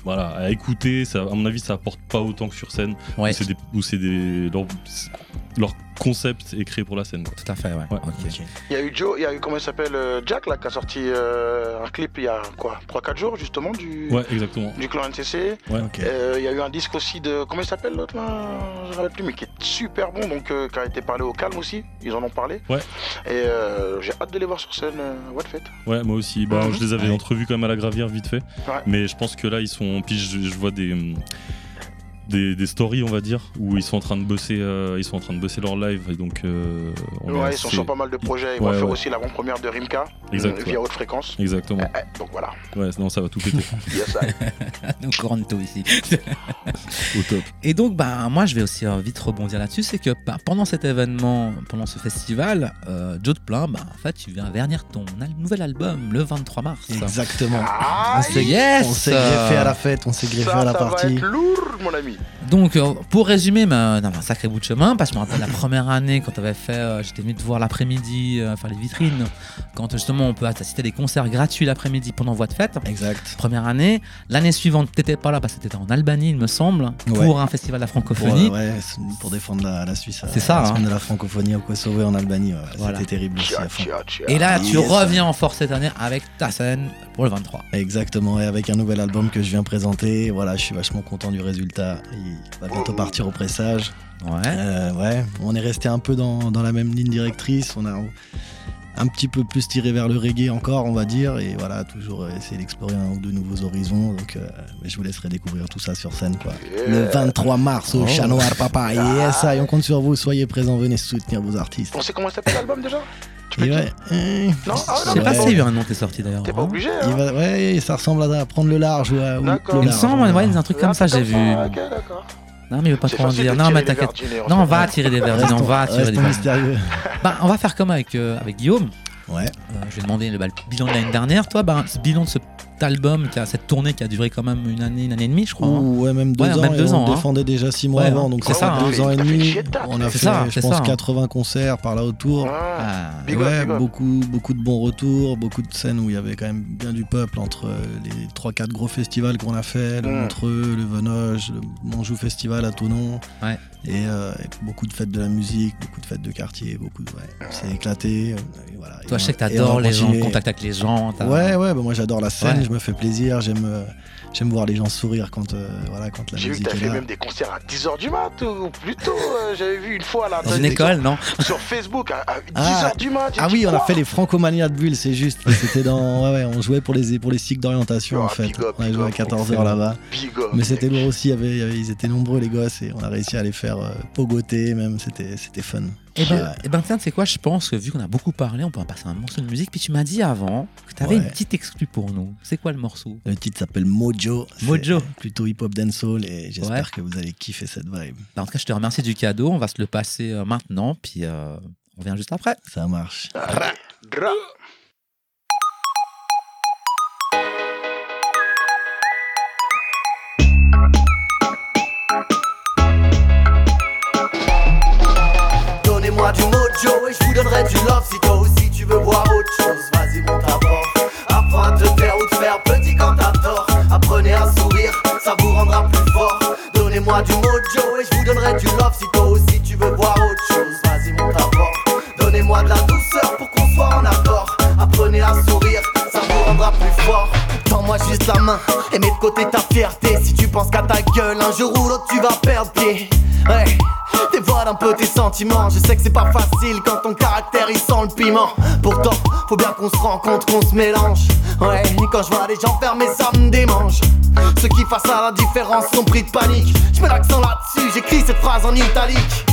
voilà, à écouter. Ça, à mon avis, ça apporte pas autant que sur scène. Ouais. Où c'est des, où c'est des leur, leur concept est créé pour la scène. Quoi. Tout à fait, ouais. Il y a eu Joe, il y a eu comment il s'appelle euh, Jack là qui a sorti euh, un clip il y a quoi 3-4 jours justement du Ouais, exactement. du clan NCC. Ouais. Euh, Il y a eu un disque aussi de comment il s'appelle l'autre là Je me rappelle plus mais qui est super bon donc euh, qui a été parlé au calme aussi. Ils en ont parlé. Ouais. Et euh, j'ai hâte de les voir sur scène. Euh, what fait Ouais, moi aussi. Bah, Mhm. Je les avais Ouais. entrevus quand même à la gravière vite fait. Ouais. Mais je pense que là, ils sont. Puis je, je vois des. Des, des stories on va dire où ils sont en train de bosser euh, ils sont en train de bosser leur live et donc euh, on est Ouais, ils sont sur pas mal de projets. Ils Ouais, vont faire aussi l'avant-première de Rimka Exact, euh, via ouais. haute fréquence. exactement Eh, donc voilà. ouais non ça va tout péter *laughs* Yes. *laughs* Donc Coranto ici. *laughs* au top Et donc, bah, moi, je vais aussi euh, vite rebondir là-dessus. C'est que bah, pendant cet événement, pendant ce festival, euh, Joe de Plein, bah, en fait, tu viens vernir ton al- nouvel album le 23 mars. Exactement. Ah, On s'est Yes on s'est greffé à la fête, on s'est greffé ça, à la ça va partie. être lourd, mon ami. Donc, euh, pour résumer, non, un sacré bout de chemin, parce que je me rappelle la première année, quand tu avais fait, euh, j'étais venu te voir l'après-midi, euh, faire les vitrines, quand justement on peut assister à des concerts gratuits l'après-midi pendant voie de fête. Exact. Première année. L'année suivante, t'étais pas là parce que t'étais en Albanie, il me semble, pour Ouais. un festival de la Pour, francophonie. euh, ouais, pour défendre la, la Suisse. C'est ça, La hein. semaine de la francophonie au Kosovo et en Albanie. ouais, Voilà. C'était terrible aussi à fond. Et là, tu Yes. reviens en force cette année avec ta scène pour le 23. Exactement, et avec un nouvel album que je viens présenter. Voilà, je suis vachement content du résultat. Il va bientôt partir au pressage. Ouais. Euh, ouais, on est resté un peu dans, dans la même ligne directrice. On a un petit peu plus tiré vers le reggae encore, on va dire. Et voilà, toujours essayer d'explorer un ou deux nouveaux horizons. Donc, euh, mais je vous laisserai découvrir tout ça sur scène. Quoi. Le 23 mars au Oh. Chat Noir, papa. Yes, et on compte sur vous. Soyez présents, venez soutenir vos artistes. On sait comment s'appelle l'album déjà? Et ouais, euh, Non, ah, Je sais non, pas mais s'il bon. y a eu un nom qui est sorti d'ailleurs. T'es pas obligé. il Hein va- ouais, ça ressemble à prendre le large ou à Il me semble, ouais, un truc comme ça, j'ai vu. Ok, d'accord. Non, mais il veut pas C'est trop en dire. Non, mais t'inquiète. Non, on va tirer des verdines, on va tirer des mystérieux. Bah, on va faire comme avec, euh, avec Guillaume. Ouais. Euh, je lui ai demandé le, bah, le bilan de l'année dernière. Toi, bah, ce bilan de cet album, qui a cette tournée qui a duré quand même une année, une année et demie, je crois. hein. Ouais, même deux Ouais, ans. même et deux on hein. défendait déjà six mois Ouais, avant, donc C'est ça hein. deux ans et demi. On a fait, ça, je pense, ça, hein. 80 concerts par là autour. Ah. Ouais, up. beaucoup, beaucoup de bons retours, beaucoup de scènes où il y avait quand même bien du peuple entre euh, les 3-4 gros festivals qu'on a fait, le Mm. Montreux, le Venoge, le Monjou Festival à Tonon. Ouais. Et, euh, et beaucoup de fêtes de la musique, beaucoup de fêtes de quartier, beaucoup de. Ouais, c'est éclaté. euh, voilà. Toi, je sais que t'adores les gens, le contact avec les gens. Ouais, ouais, bah moi j'adore la scène, Ouais. Me fais plaisir, j'aime euh, j'aime voir les gens sourire quand, euh, voilà, quand la J'ai vu que musique t'as fait là. même des concerts à 10h du mat ou plus tôt. euh, J'avais vu une fois là. Dans une école, non *laughs* Sur Facebook à, à 10h Ah, du mat. Ah oui, on a fait les Francomania de Bulle, c'est juste. C'était dans. *laughs* Ouais, ouais, on jouait pour les, pour les cycles d'orientation Ah, en fait. up, on a joué à up, 14h excellent. là-bas. Mais c'était lourd aussi, y avait- y avait- ils étaient nombreux les gosses et on a réussi à les faire euh, pogoter même, c'était c'était fun. Et ben, eh ben tiens, tu sais quoi, je pense que vu qu'on a beaucoup parlé, on peut en passer un morceau de musique. Puis tu m'as dit avant que tu avais Ouais. une petite exclue pour nous. C'est quoi le morceau? Le titre s'appelle Mojo. c'est Mojo. Plutôt hip-hop dancehall et j'espère Ouais. que vous allez kiffer cette vibe. Bah, En tout cas, je te remercie du cadeau. On va se le passer euh, maintenant, puis euh, on vient juste après. Ça marche. Mojo et je vous donnerai du love Si toi aussi tu veux voir autre chose. Vas-y monte à bord. Apprends à te taire ou te faire petit quand t'as tort. Apprenez à sourire, ça vous rendra plus fort. Donnez-moi du mojo et je vous donnerai du love Si toi aussi tu veux voir autre chose. Vas-y monte à Donnez-moi de la douceur pour qu'on soit en accord. Apprenez à sourire, ça vous rendra plus fort. Tends-moi juste la main et mets de côté ta fierté. Si tu penses qu'à ta gueule, un jour ou l'autre tu vas perdre pied. Ouais, un peu tes sentiments. Je sais que c'est pas facile quand ton caractère il sent le piment. Pourtant, faut bien qu'on se rencontre, qu'on se mélange. Ouais, quand je vois les gens fermer ça me démange. Ceux qui face à la différence sont pris de panique. Je mets l'accent là-dessus, j'écris cette phrase en italique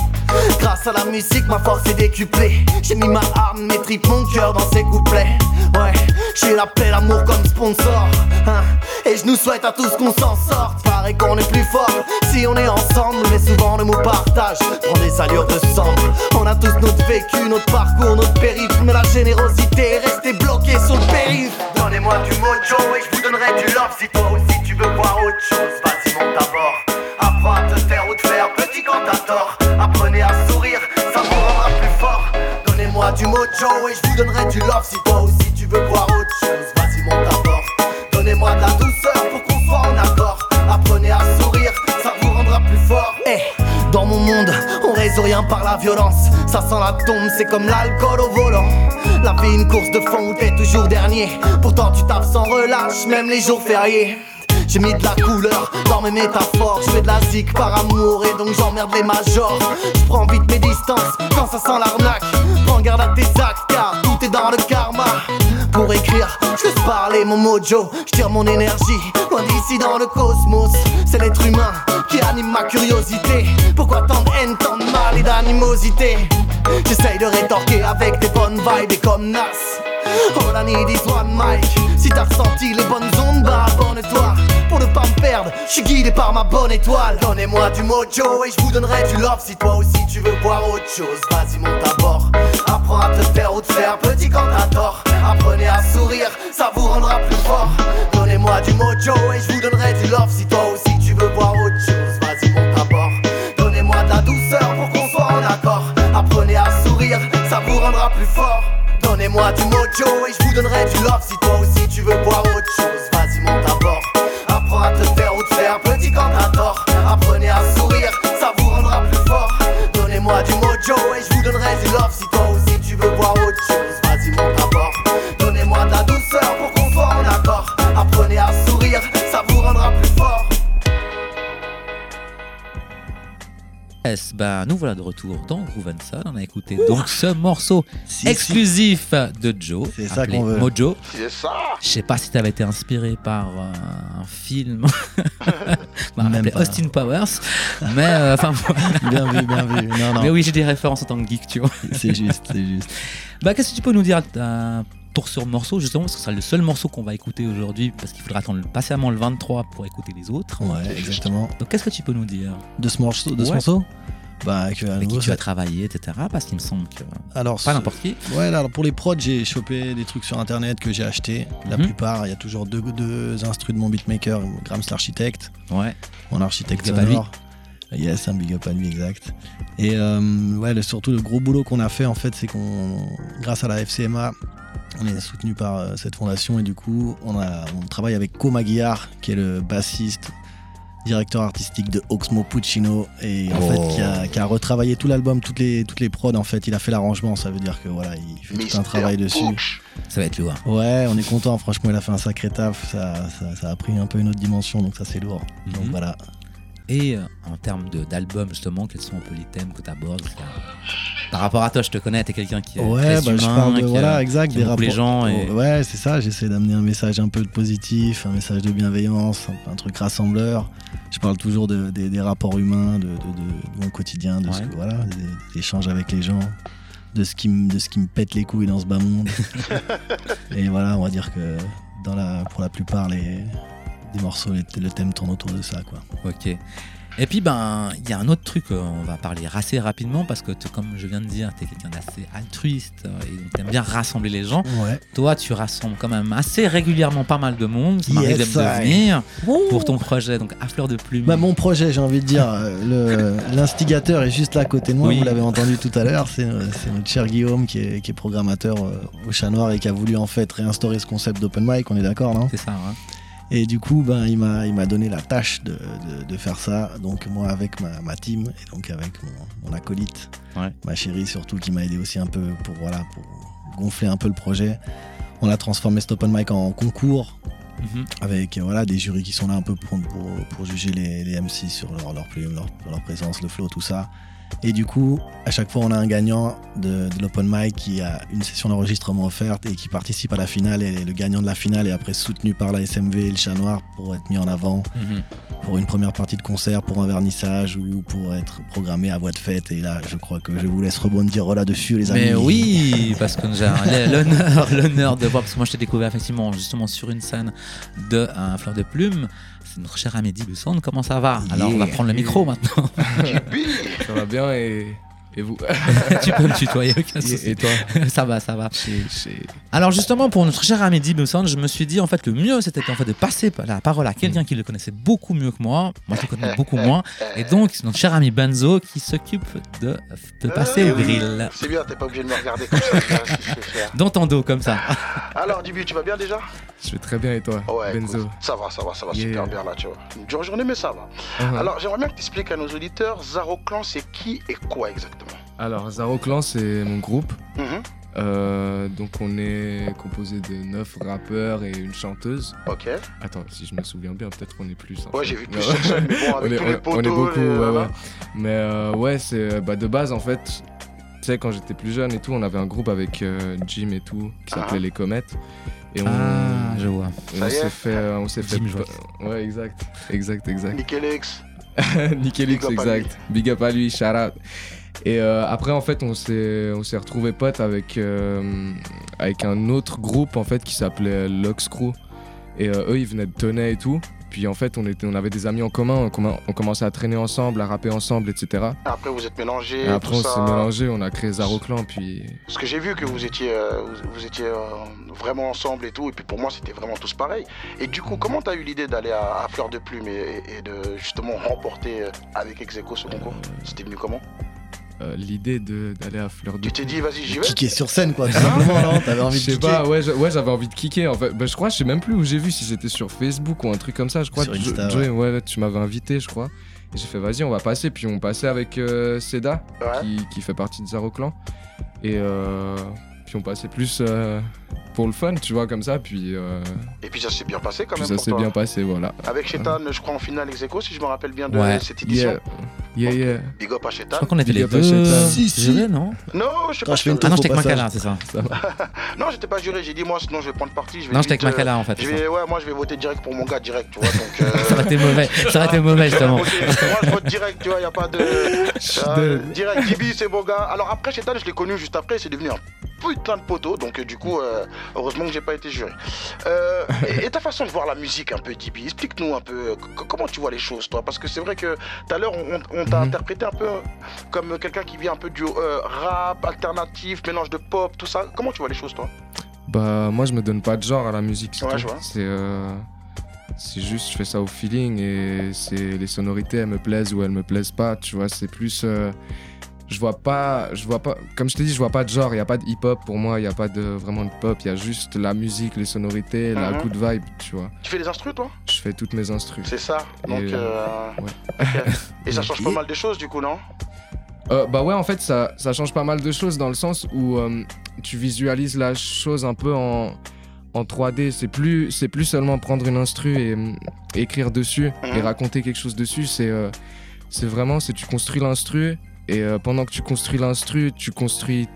Grâce à la musique, ma force est décuplée. J'ai mis ma arme, mes tripes, mon cœur dans ces couplets. Ouais, j'ai la paix, l'amour comme sponsor. hein. Et je nous souhaite à tous qu'on s'en sorte. Paraît qu'on est plus fort si on est ensemble. Mais souvent le mot partage prend des allures de cendre. On a tous notre vécu, notre parcours, notre périph'. Mais la générosité est restée bloquée sur le périph'. Donnez-moi du mojo et je vous donnerai du love. Si toi aussi tu veux voir autre chose, vas-y monte à. Apprends à te taire ou te faire petit quand du mojo et je vous donnerai du love si toi aussi tu veux voir autre chose. Vas-y, monte à bord. Donnez-moi de la douceur pour qu'on soit en accord. Apprenez à sourire, ça vous rendra plus fort. Hey, dans mon monde, on résout rien par la violence. Ça sent la tombe, c'est comme l'alcool au volant. La vie, une course de fond où t'es toujours dernier. Pourtant, tu tapes sans relâche, même les jours fériés. J'ai mis de la couleur dans mes métaphores. Je fais de la zik par amour et donc j'emmerde les majors. Je prends vite mes distances quand ça sent l'arnaque. Garde à tes actes car tout est dans le karma. Pour écrire, je laisse parler mon mojo. Je tire mon énergie loin d'ici dans le cosmos. C'est l'être humain qui anime ma curiosité. Pourquoi tant de haine, tant de mal et d'animosité? J'essaye de rétorquer avec des bonnes vibes et comme Nas. All I need is one mic. Si t'as ressenti les bonnes ondes, bah abonne-toi. Pour ne pas me perdre, je suis guidé par ma bonne étoile. Donnez-moi du mojo et je vous donnerai du love. Si toi aussi tu veux voir autre chose, vas-y monte à bord. Apprends à te faire ou te faire petit quand t'as. Apprenez à sourire, ça vous rendra plus fort. Donnez-moi du mojo et je vous donnerai du love. Si toi aussi tu veux voir autre chose, vas-y monte à bord. Donnez-moi de la douceur pour qu'on soit en accord. Apprenez à sourire, ça vous rendra plus fort. Donnez-moi du mojo et je vous donnerai du love si toi aussi tu veux voir autre chose. À faire ou te faire petit t'as tort. Apprenez à sourire, ça vous rendra plus fort. Donnez-moi du mojo et je vous donnerai du love si Yes, bah, nous voilà de retour dans Groove and Soul. On a écouté donc ce morceau exclusif de Joe, C'est ça appelé qu'on veut. Mojo. C'est ça Je sais pas si tu avais été inspiré par euh, un film *laughs* bah, Même appelé pas. Austin Powers, mais euh, enfin voilà. *laughs* Bien vu, bien vu. Non, non. Mais oui, j'ai des références en tant que geek, tu vois. C'est juste, c'est juste. Bah, qu'est-ce que tu peux nous dire euh, pour ce morceau justement parce que ce sera le seul morceau qu'on va écouter aujourd'hui parce qu'il faudra attendre patiemment le 23 pour écouter les autres. Ouais, exactement. Donc qu'est-ce que tu peux nous dire De ce morceau, de ce Ouais. morceau Bah, Avec qui tu as travaillé, etc. Parce qu'il me semble que Alors, pas n'importe qui. Ouais, alors pour les prods, j'ai chopé des trucs sur internet que j'ai acheté. La Mhm. plupart, il y a toujours deux, deux instrus de mon beatmaker, Grams l'architecte, Ouais. mon architecte sonore. Yes, un big up à lui, exact. Et euh, ouais, le- surtout le gros boulot qu'on a fait, en fait, c'est qu'on, grâce à la FCMA, on est soutenu par euh, cette fondation et du coup, on, a, on travaille avec Co Maguillard, qui est le bassiste, directeur artistique de Oxmo Puccino et en Oh. fait qui a, qui a retravaillé tout l'album, toutes les, toutes les prods. En fait, il a fait l'arrangement, ça veut dire que voilà, il fait tout un travail dessus. Ça va être lourd. Ouais, on est content. Franchement, il a fait un sacré taf. Ça, ça, ça a pris un peu une autre dimension, donc ça c'est lourd. Donc Mhm. voilà. Et euh, en termes de- d'album, justement, quels sont un peu les thèmes que tu abordes Par rapport à toi, je te connais, t'es quelqu'un qui est Ouais, très bah, je humain, parle de qui, euh, voilà, exact, qui des aime beaucoup rapports. les gens. Et... Ouais, c'est ça. J'essaie d'amener un message un peu de positif, un message de bienveillance, un, un truc rassembleur. Je parle toujours de- des- des rapports humains, de, de- de- de mon quotidien, de ce Ouais. que- voilà, des, des échanges avec les gens, de ce qui me, de ce qui me pète les couilles dans ce bas monde. *laughs* Et voilà, on va dire que dans la, pour la plupart, les, des morceaux, les- le thème tourne autour de ça, quoi. Ok. Et puis, ben, il y a un autre truc, euh, on va parler assez rapidement parce que, comme je viens de dire, tu es quelqu'un d'assez altruiste euh, et tu aimes bien rassembler les gens. Ouais. Toi, tu rassembles quand même assez régulièrement pas mal de monde. Ça m'arrive Yes, de venir pour ton projet, donc à fleur de plume. Bah, mon projet, j'ai envie de dire, euh, le- *laughs* l'instigateur est juste là à côté de moi, Oui. vous l'avez entendu tout à l'heure, c'est notre cher Guillaume qui est, qui est programmateur au Chat Noir et qui a voulu en fait réinstaurer ce concept d'open mic, on est d'accord, non? C'est ça, hein. Et du coup, ben, il m'a il m'a donné la tâche de, de- de faire ça, donc moi avec ma, ma team et donc avec mon, mon acolyte, Ouais. ma chérie surtout qui m'a aidé aussi un peu pour, voilà, pour gonfler un peu le projet. On a transformé cet open mic en concours Mhm. avec euh, voilà, des jurys qui sont là un peu pour, pour, pour juger les, les MC sur leur, leur plume, leur, leur présence, le flow, tout ça. Et du coup, à chaque fois, on a un gagnant de, de l'open mic qui a une session d'enregistrement offerte et qui participe à la finale. Et le gagnant de la finale est après soutenu par la SMV et le Chat Noir pour être mis en avant Mhm. pour une première partie de concert, pour un vernissage ou pour être programmé à voix de fête. Et là, je crois que je vous laisse rebondir là-dessus, les amis. Mais oui, parce que j'ai *laughs* l'honneur, l'honneur de voir, parce que moi je t'ai découvert effectivement justement sur une scène de un fleur de plume. C'est notre cher Amédi Busson, comment ça va? Alors on va prendre le micro maintenant. *laughs* Ça va bien et, Et vous *laughs* tu peux me tutoyer, aucun Et- souci. et toi *laughs* Ça va, ça va. Alors justement, pour notre cher ami Dibson, je me suis dit en fait le mieux c'était en fait de passer la parole à quelqu'un qui le connaissait beaucoup mieux que moi. Moi je le connais beaucoup moins. Et donc c'est notre cher ami Benzo qui s'occupe de, de passer le grill C'est bien, t'es pas obligé de me regarder comme ça. tu vois ce que je vais faire. dans ton dos comme ça. *laughs* Alors, Dibu, tu vas bien déjà? Je vais très bien et toi, Ouais, Benzo? écoute, ça va, ça va, ça va Yeah. super bien là, tu vois. Une dure journée, mais ça va. Uh-huh. Alors, j'aimerais bien que tu expliques à nos auditeurs, Zaro Clan, c'est qui et quoi exactement? Alors, Zaro Clan, c'est mon groupe. Mhm. Euh, donc, on est composé de 9 rappeurs et une chanteuse. Ok. Attends, si je me souviens bien, peut-être on est plus. en Ouais, fait. j'ai vu plus sur scène, mais bon, avec on, est, tous les on- on est poteaux, beaucoup, les- ouais, ouais. Mais euh, ouais, c'est bah, de base, en fait, tu sais, quand j'étais plus jeune et tout, on avait un groupe avec euh, Jim et tout, qui s'appelait Ah. Les Comètes. Et on, Ah, je vois. et on s'est fait. euh, On s'est fait. Ouais, exact. Exact, exact. Nickelix. *laughs* Nickelix, exact. Big up à lui, shout out. Et euh, après, en fait, on s'est, on s'est retrouvé potes avec, euh, avec un autre groupe, en fait, qui s'appelait Lux Crew. Et euh, eux, ils venaient de Tonnet et tout. Puis en fait, on, était, on avait des amis en commun, on, commen- on commençait à traîner ensemble, à rapper ensemble, etc. Après, vous êtes mélangés. Et après, tout on ça. s'est mélangés, on a créé Zaro Clan, puis... Parce que j'ai vu que vous étiez, vous, vous étiez vraiment ensemble et tout, et puis pour moi c'était vraiment tous pareil. Et du coup, comment t'as eu l'idée d'aller à, à Fleur de Plume et, et de justement remporter avec Execo ce concours C'était venu comment? Euh, l'idée de- d'aller à Fleur de Tu t'es dit, vas-y, j'y vais Kicker sur scène, quoi, tout simplement, non T'avais envie de Je sais kicker pas, ouais, je- ouais, j'avais envie de kicker en fait. Bah, je crois, je sais même plus où j'ai vu, si c'était sur Facebook ou un truc comme ça. Je crois Sur Insta, ouais, tu m'avais invité, je crois. Et j'ai fait, vas-y, on va passer. Puis on passait avec euh, Seda, Ouais. qui, qui fait partie de Zaro Clan. Et euh, puis on passait plus euh, pour le fun, tu vois, comme ça. Puis, euh, Et puis ça s'est bien passé quand puis même ça pour s'est toi. bien passé, voilà. Avec Chetan, je crois en finale Execo, si je me rappelle bien de Ouais. cette édition. Yeah, yeah. yeah. Big up à Chetan. Je crois qu'on était Big les up à deux. Si, si. jurés, non Non, je sais pas. je fais une Ah non, j'étais avec. Makala, c'est ça. *laughs* Non, j'étais pas juré, j'ai dit moi sinon je vais prendre parti. Je vais Non, j'étais avec euh, Makala en fait. je c'est ça. vais, ouais, moi je vais voter direct pour mon gars direct, tu vois. Donc, euh, *laughs* Ça aurait été mauvais. Ça aurait été mauvais justement. *laughs* Moi je vote direct, tu vois, y a pas de. Euh, direct, Dibi c'est mon gars. Alors après, Chetan, je l'ai connu juste après, c'est devenu un putain de poteau, donc euh, du coup, euh, heureusement que j'ai pas été juré. Euh, et, et ta façon de voir la musique un peu, Dibi, explique-nous un peu, comment tu vois les choses, toi? Parce que c'est vrai que tout à l'heure, on, on t'a Mhm. interprété un peu comme quelqu'un qui vient un peu du rap, alternatif, mélange de pop, tout ça. Comment tu vois les choses, toi? Bah, moi, je me donne pas de genre à la musique, c'est Ouais, tout. je vois. C'est. euh, juste, je fais ça au feeling et c'est les sonorités, elles me plaisent ou elles me plaisent pas, tu vois? C'est plus. euh, je vois pas, je vois pas, comme je te dis, je vois pas de genre. Il y a pas de hip-hop pour moi, il y a pas de vraiment de pop. Il y a juste la musique, les sonorités, la Mhm. good vibe, tu vois. Tu fais des instrus, toi? Je fais toutes mes instrus. C'est ça. Donc, Et, euh, ouais. ok. Et ça *laughs* change pas mal des choses, du coup, non? Euh, bah ouais, en fait, ça, ça change pas mal de choses dans le sens où euh, tu visualises la chose un peu en, en 3D. C'est plus, c'est plus seulement prendre une instru et, euh, écrire dessus et raconter quelque chose dessus. C'est, euh, c'est vraiment, c'est tu construis l'instru et euh, pendant que tu construis l'instru, tu construis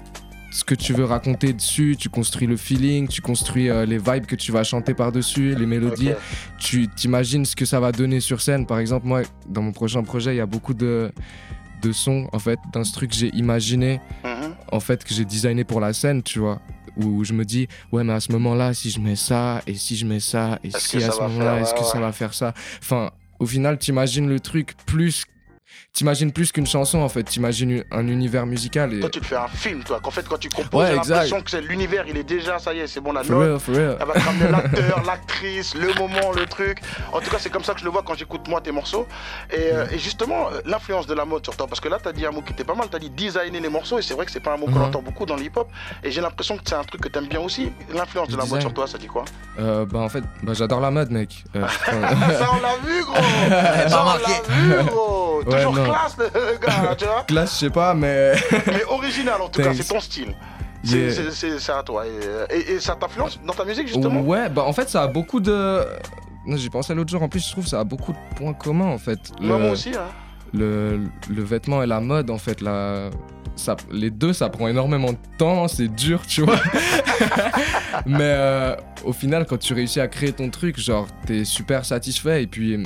ce que tu veux raconter dessus, tu construis le feeling, tu construis euh, les vibes que tu vas chanter par-dessus, les mélodies. Tu t'imagines ce que ça va donner sur scène. Par exemple, moi, dans mon prochain projet, il y a beaucoup de, de sons, en fait, d'instrus que j'ai imaginé, Mhm. en fait, que j'ai designé pour la scène, tu vois. Où je me dis, ouais, mais à ce moment-là, si je mets ça, et si je mets ça, et si à ce moment-là, est-ce que ouais, ça va faire ça? Enfin, au final, t'imagines le truc plus. T'imagines plus qu'une chanson, en fait. T'imagines un univers musical. Et... Toi, tu te fais un film, toi. Qu'en fait, quand tu composes, Ouais, j'ai l'impression que c'est l'univers, il est déjà, ça y est, c'est bon, la For note. real, for real. Elle va te ramener l'acteur, *laughs* l'actrice, le moment, le truc. En tout cas, c'est comme ça que je le vois quand j'écoute moi tes morceaux. Et, euh, et justement, euh, l'influence de la mode sur toi. Parce que là, t'as dit un mot qui était pas mal. T'as dit designer les morceaux. Et c'est vrai que c'est pas un mot qu'on Mhm. entend beaucoup dans le hip-hop. Et j'ai l'impression que c'est un truc que t'aimes bien aussi. L'influence de la mode sur toi, ça dit quoi? Euh, bah, en fait, bah, j'adore la mode, mec. Euh, *laughs* Ça, on l'a vu, gros *laughs* Ça, on l'a vu, gros Ouais, Toujours. Classe, le gars, *laughs* tu vois Classe, je sais pas, mais. *laughs* Mais original, en tout cas, c'est ton style. C'est à toi. Et, et- et ça t'influence dans ta musique, justement? Ouais, bah en fait, ça a beaucoup de. Non, J'y pensais l'autre jour, en plus, je trouve que ça a beaucoup de points communs, en fait. Moi, Le- moi aussi, hein. le, le vêtement et la mode, en fait, la... ça, les deux, ça prend énormément de temps, c'est dur, tu vois. *laughs* Mais euh, au final, quand tu réussis à créer ton truc, genre, t'es super satisfait et puis.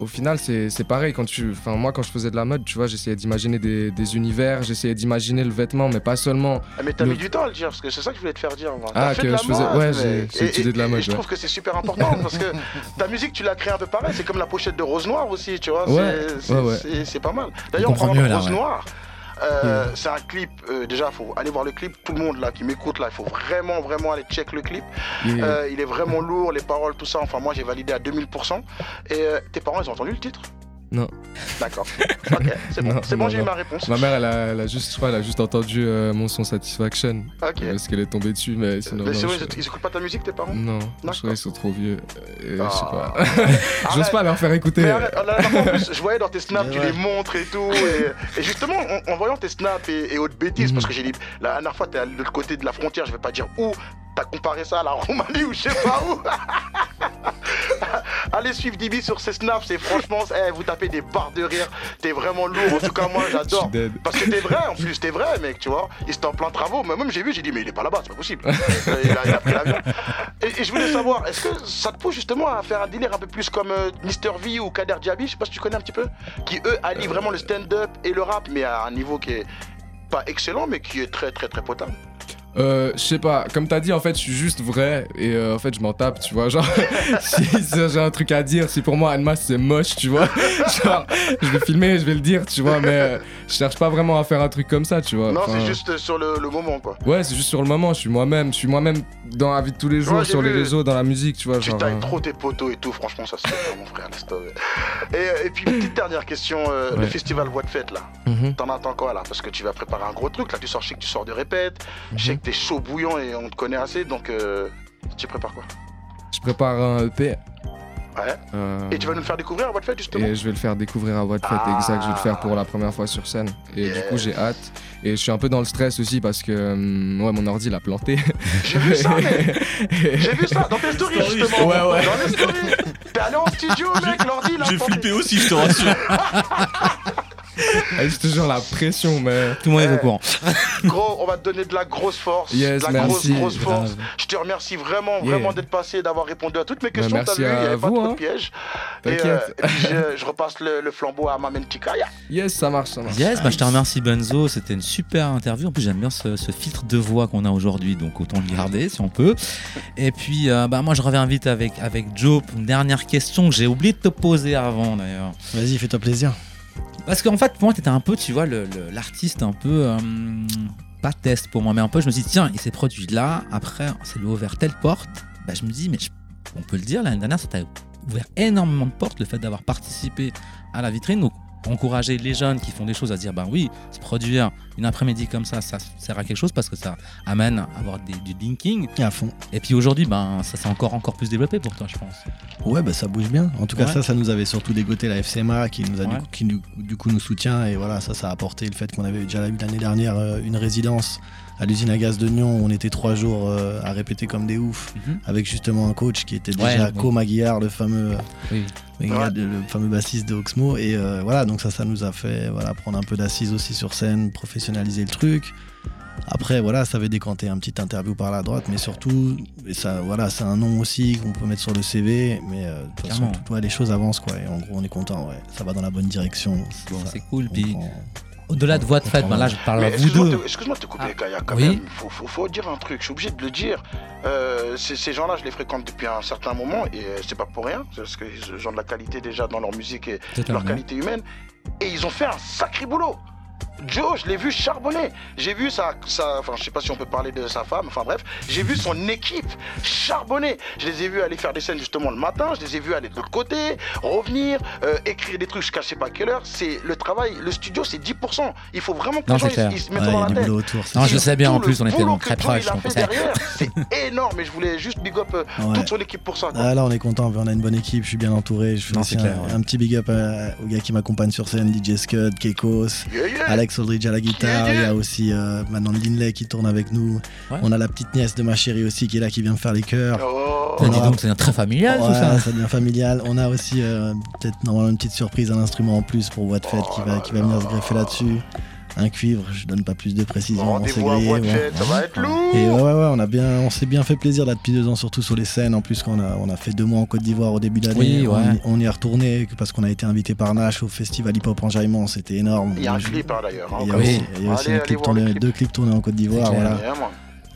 Au final, c'est c'est pareil. Quand tu, enfin, moi, quand je faisais de la mode, tu vois, j'essayais d'imaginer des, des univers, j'essayais d'imaginer le vêtement, mais pas seulement. Ah, mais t'as le- mis du temps à le dire, parce que c'est ça que je voulais te faire dire. Moi. Ah, que de la je faisais- mode, ouais, mais- j'ai- étudié de la mode, Et je ouais. trouve que c'est super important *laughs* parce que ta musique, tu l'as créée un peu pareil. C'est comme la pochette de Rose Noire aussi, tu vois. Ouais, c'est- ouais, ouais. c'est- C'est pas mal. D'ailleurs, On de mieux, là, Rose ouais. Noire. Euh, C'est un clip, euh, déjà, faut aller voir le clip. Tout le monde là qui m'écoute là, il faut vraiment, vraiment aller check le clip. Yeah. Euh, il est vraiment lourd, les paroles, tout ça. Enfin, moi, j'ai validé à 2000%. Et euh, tes parents, ils ont entendu le titre? Non. D'accord. Ok, c'est bon, *laughs* Non, c'est bon, non, j'ai eu non. ma réponse. Ma mère, elle a, elle a juste, je crois, elle a juste entendu euh, mon son Satisfaction. Ok. Parce qu'elle est tombée dessus, mais sinon. Mais non, c'est vrai, je- ils écoutent pas ta musique, tes parents? Non, je D'accord. crois qu'ils sont trop vieux. Euh, Je sais Ah. pas. *laughs* J'ose pas leur faire écouter. Mais arrête, la dernière fois, en plus, je voyais dans tes snaps, tu ouais. les montres et tout. Et, et justement, en, en voyant tes snaps et, et autres bêtises, Mhm. parce que j'ai dit, la dernière fois, t'es à l'autre côté de la frontière, je vais pas dire où, t'as comparé ça à la Roumanie ou je sais pas où. *laughs* Allez suivre Dibi sur ses snaps, c'est franchement, eh, vous tapez des barres de rire, t'es vraiment lourd. En tout cas, moi, j'adore. Parce que t'es vrai, en plus, t'es vrai, mec, tu vois. Il était en plein travaux. Mais même, j'ai vu, j'ai dit, mais il est pas là-bas, c'est pas possible. *laughs* Il, a, il a pris l'avion. Et, et je voulais savoir, est-ce que ça te pousse justement à faire un délire un peu plus comme euh, Mister V ou Kader Diaby, je sais pas si tu connais un petit peu, qui eux allient vraiment le stand-up et le rap, mais à un niveau qui est pas excellent, mais qui est très, très, très potable. Euh, je sais pas, comme t'as dit, en fait, je suis juste vrai et euh, en fait, je m'en tape, tu vois. Genre, *laughs* si, si j'ai un truc à dire, si pour moi Anma c'est moche, tu vois. *laughs* Genre, je vais filmer, je vais le dire, tu vois, mais euh, je cherche pas vraiment à faire un truc comme ça, tu vois. non, Enfin, c'est juste sur le, le moment, quoi. Ouais, c'est juste sur le moment, je suis moi-même, je suis moi-même dans la vie de tous les jours, Ouais, sur les réseaux, dans la musique, tu vois. Tu Genre, tailles trop tes poteaux et tout, franchement, ça se fait pas, mon frère, laisse tomber. Et, et puis, une petite dernière question, euh, le festival Voix de Fête, là. Mhm. T'en attends quoi, là? Parce que tu vas préparer un gros truc, là, tu sors, je sais que tu sors de répète, je sais que t'es chaud bouillant et on te connaît assez, donc euh, tu prépares quoi? Je prépare un EP. Ouais. euh, Et tu vas nous le faire découvrir à Fête, justement? Et je vais le faire découvrir à Fête, Ah. exact. Je vais le faire pour la première fois sur scène. Et du coup, j'ai hâte. Et je suis un peu dans le stress aussi parce que hum, ouais, mon ordi l'a planté. *laughs* J'ai vu ça, mec J'ai vu ça dans tes *laughs* stories, justement Ouais, ouais. Dans les stories T'es allé en studio, mec, *laughs* l'ordi, il a J'ai planté. flippé aussi, je te rassure. Eh, je te jure, la pression, mais. Tout le monde est au courant. *laughs* Gros, on va te donner de la grosse force. Yes, de la merci. grosse, grosse force. Grave. Je te remercie vraiment, Yeah. vraiment d'être passé, d'avoir répondu à toutes mes Bah, questions. merci T'as vu, il n'y à avait pas vous, trop hein. de pièges. Et, euh, et puis je, *laughs* je repasse le, le flambeau à Mamen Chikaya. Yes, ça marche, ça marche. Yes, bah, je te remercie Benzo, c'était une super interview. En plus, j'aime bien ce, ce filtre de voix qu'on a aujourd'hui, donc autant le garder si on peut. Et puis, euh, bah, moi, je reviens vite avec, avec Joe. pour Une dernière question que j'ai oublié de te poser avant d'ailleurs. Vas-y, fais-toi plaisir. Parce qu'en fait, pour moi, t'étais un peu, tu vois, l'artiste un peu. euh, pas test pour moi, mais un peu, je me suis dit, tiens, il s'est produit là, après, ça lui ouvert telle porte. Bah, je me dis, mais on peut le dire, l'année dernière, ça t'a ouvert énormément de portes, le fait d'avoir participé à la vitrine. Donc, encourager les jeunes qui font des choses à dire, ben oui, se produire une après-midi comme ça, ça sert à quelque chose parce que ça amène à avoir des- du linking. À fond. Et puis aujourd'hui, ben, ça s'est encore, encore plus développé pour toi, je pense. Ouais, bah ça bouge bien. En tout cas, Ouais. ça, ça nous avait surtout dégoté la FCMA qui nous a du, coup, qui nous- du coup nous soutient et voilà, ça, ça a apporté le fait qu'on avait déjà eu l'année dernière euh, une résidence à l'usine à gaz de Nyon où on était trois jours euh, à répéter comme des oufs Mhm. avec justement un coach qui était Ouais, déjà oui. Co Maguillard, le fameux. Oui. Maguillard, le fameux bassiste de Oxmo et euh, voilà donc ça ça nous a fait voilà prendre un peu d'assises aussi sur scène professionnaliser le truc après voilà ça avait décanté un petit interview par la droite mais surtout et ça voilà c'est un nom aussi qu'on peut mettre sur le CV mais euh, de toute façon tout- ouais, les choses avancent quoi et en gros on est content ouais ça va dans la bonne direction Bon, c'est cool. Puis au-delà de voix de fête, ben là, je parle Mais à vous excuse-moi deux. de- excuse-moi de te couper, Kaya, quand oui. même. Faut, faut, faut dire un truc, je suis obligé de le dire. Euh, ces gens-là, je les fréquente depuis un certain moment et euh, c'est pas pour rien, parce que ils ont de la qualité déjà dans leur musique et Totalement. leur qualité humaine. Et ils ont fait un sacré boulot. Joe, je l'ai vu charbonner. J'ai vu sa, sa- enfin, je sais pas si on peut parler de sa femme, enfin bref, j'ai vu son équipe charbonner. Je les ai vus aller faire des scènes justement le matin, je les ai vus aller de l'autre côté, revenir, euh, écrire des trucs jusqu'à je sais pas quelle heure. C'est le travail, le studio, c'est 10%. Il faut vraiment que Non, les gens ils, ils se mettent Ouais, dans la tête. autour Non, je sais bien, en plus, on était donc très proches. c'est *laughs* énorme. Et je voulais juste big up euh, Ouais. toute son équipe pour ça. quoi. Ah, là on est content, on a une bonne équipe, je suis bien entouré. Je fais Non, aussi c'est clair, un, ouais. un petit big up à- aux gars qui m'accompagnent sur scène, DJ Scud, Kekos, Yeah, yeah. Alex Aldridge à la guitare, il y a aussi euh, maintenant Linley qui tourne avec nous. Ouais. On a la petite nièce de ma chérie aussi qui est là, qui vient me faire les chœurs. Oh. Bah, dis On a- donc, c'est très familial tout Ouais, ça. ça devient familial. On a aussi euh, peut-être normalement une petite surprise, un instrument en plus pour voix de fête qui va, qui va venir se greffer là-dessus. Un cuivre. Je donne pas plus de précision. on s'est Rendez-vous à grillé, Voix de ouais. Fête, ça va être lourd. Et ouais, ouais, ouais, on a bien, on s'est bien fait plaisir là depuis deux ans, surtout sur les scènes. En plus, qu'on a, on a fait deux mois en Côte d'Ivoire au début d'année. Oui, on, ouais. y- on y est retourné parce qu'on a été invité par Nash au festival hip hop en Jaillement. C'était énorme. Il y a un clip hein, d'ailleurs. hein, Il y a aussi, ça. il y a aussi Allez, un allez clip voir tourné- le clip. deux clips tournés en Côte d'Ivoire. Voilà.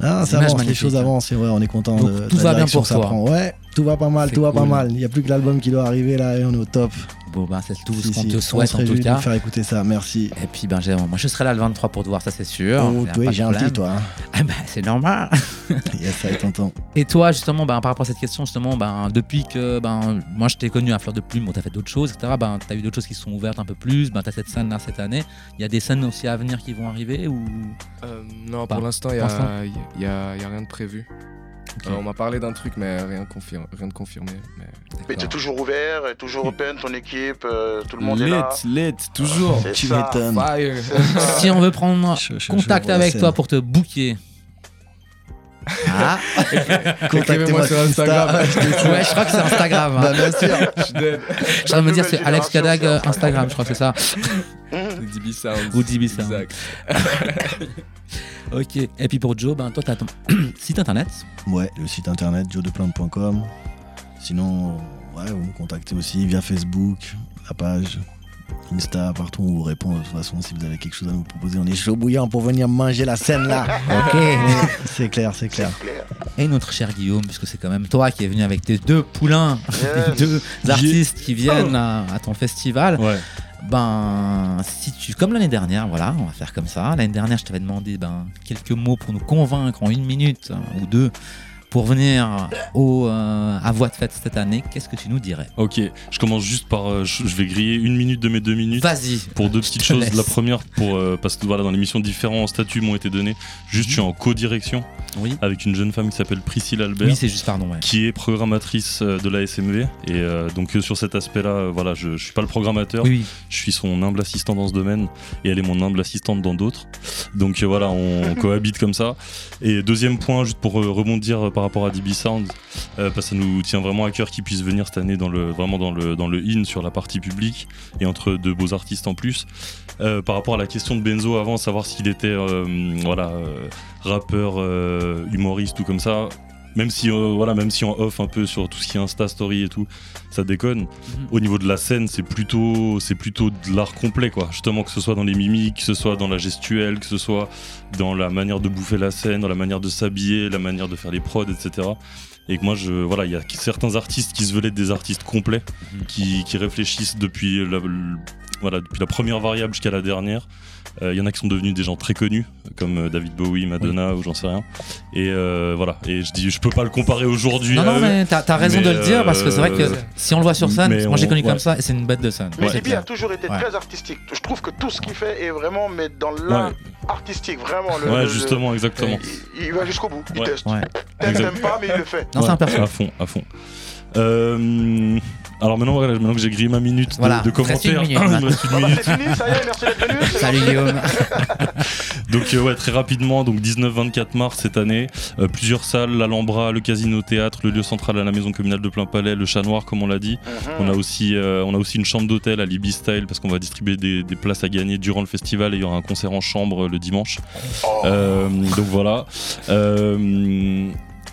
Ah, ça avance, les choses avancent, et ouais, on est content Donc, de, tout de va bien pour ça toi. prend. Ouais, tout va pas mal, tout va pas mal. Il n'y a plus que l'album qui doit arriver là et on est au top. Bon, ben, c'est tout Si, ce qu'on si, te souhaite en tout réjouit de cas. faire écouter ça, merci. Et puis, ben, j'ai- moi, je serai là le 23 pour te voir, ça c'est sûr. Oh, toi, de gentil, toi. hein. *laughs* Ah ben, c'est normal. *laughs* yes, ça est. Et toi, justement, ben, par rapport à cette question, justement, ben, depuis que ben, moi je t'ai connu à Fleur de Plume, bon, tu as fait d'autres choses, etc. Ben, tu as eu d'autres choses qui se sont ouvertes un peu plus. Ben, tu as cette scène là cette année. Il y a des scènes aussi à venir qui vont arriver ou... Euh, non, Pas. pour l'instant, il n'y l'instant? a, y a- y a rien de prévu. Euh, on m'a parlé d'un truc, mais rien, rien de confirmé. Mais... Mais t'es toujours ouvert, et toujours open, ton équipe, euh, tout le monde est là. lit, toujours. Tu m'étonnes. *laughs* Si on veut prendre Je- je- contact je avec toi pour te booker. Ah *laughs* Contactez-moi sur Instagram. *laughs* Ouais, je crois que c'est Instagram. hein. Bah, bien sûr. Je suis dead. Je suis en train de me dire, c'est Alex Kadag euh, Instagram, je crois que c'est ça. Ou DB Sounds. Ou DB Sounds. Exact. Ok. Et puis pour Joe, ben, toi, tu as ton *clears throat* site internet. Ouais, le site internet joedeplante.com. Sinon, ouais, vous me contactez aussi via Facebook, la page, Insta, partout on vous répond. De toute façon, si vous avez quelque chose à nous proposer, on est chaud bouillant pour venir manger la scène là. *laughs* ok, *laughs* c'est clair, c'est clair. Clair. Et notre cher Guillaume, puisque c'est quand même toi qui es venu avec tes deux poulains, Yes. tes *laughs* deux artistes qui viennent à, à ton festival. Ouais. Ben, si tu, comme l'année dernière, voilà, on va faire comme ça. L'année dernière, je t'avais demandé ben, quelques mots pour nous convaincre en une minute euh, ou deux pour venir au, euh, à Voix de Fête cette année. Qu'est-ce que tu nous dirais Ok, je commence juste par. euh, je vais griller une minute de mes deux minutes. Vas-y. Pour deux petites *laughs* te choses. laisse. La première, pour, euh, parce que voilà, dans l'émission, différents statuts m'ont été donnés. Juste, je suis en co-direction Oui. avec une jeune femme qui s'appelle Priscille Albert. Oui, c'est juste, pardon. Ouais. qui est programmatrice de la SMV et donc sur cet aspect-là, voilà, je, je suis pas le programmateur, Oui, je suis son humble assistant dans ce domaine et elle est mon humble assistante dans d'autres. Donc voilà, on cohabite comme ça. Et deuxième point, juste pour rebondir par rapport à DB Sound, euh, parce que ça nous tient vraiment à cœur qu'il puisse venir cette année dans le vraiment dans le dans le in sur la partie publique et entre deux beaux artistes en plus. Euh, par rapport à la question de Benzo avant, savoir s'il était euh, voilà rappeur, humoriste ou comme ça. Même si, euh, voilà, même si on off un peu sur tout ce qui est Insta Story et tout, ça déconne. Au niveau de la scène, c'est plutôt, c'est plutôt de l'art complet, quoi. Justement, que ce soit dans les mimiques, que ce soit dans la gestuelle, que ce soit dans la manière de bouffer la scène, dans la manière de s'habiller, la manière de faire les prods, etc. Et que moi, je, voilà, il y a certains artistes qui se veulent être des artistes complets, qui, qui réfléchissent depuis la, le- voilà, depuis la première variable jusqu'à la dernière. Euh, Il y en a qui sont devenus des gens très connus, comme euh, David Bowie, Madonna ou j'en sais rien. Et euh, voilà. Et je dis, je peux pas le comparer aujourd'hui. Non, non, mais t'as t'as raison mais, de le dire parce que c'est vrai que euh, si on le voit sur scène, moi j'ai on- connu ouais. comme ça et c'est une bête de scène. Mais DB a toujours été Ouais. très artistique. Je trouve que tout ce qu'il fait est vraiment mais dans l'art Ouais. artistique, vraiment. Le, Ouais, justement, exactement. Il, il va jusqu'au bout, il Ouais. teste. Ouais. T'aimes, pas, mais il le fait. Non, c'est un perso. À fond, à fond. Euh, alors maintenant, voilà, maintenant que j'ai grillé ma minute de- Voilà, de, une commentaires, minute, *clears throat* il me reste une Ah bah, minute. fini, ça y est, merci d'être venu. Salut. Guillaume. *laughs* Donc euh, ouais, très rapidement, donc 19-24 mars cette année, euh, plusieurs salles, l'Alhambra, le Casino Théâtre, le lieu central à la maison communale de Plein Palais, le Chat Noir comme on l'a dit. Mhm. On a aussi, euh, on a aussi une chambre d'hôtel à Libby Style parce qu'on va distribuer des, des places à gagner durant le festival et il y aura un concert en chambre le dimanche. Oh. Euh, donc voilà.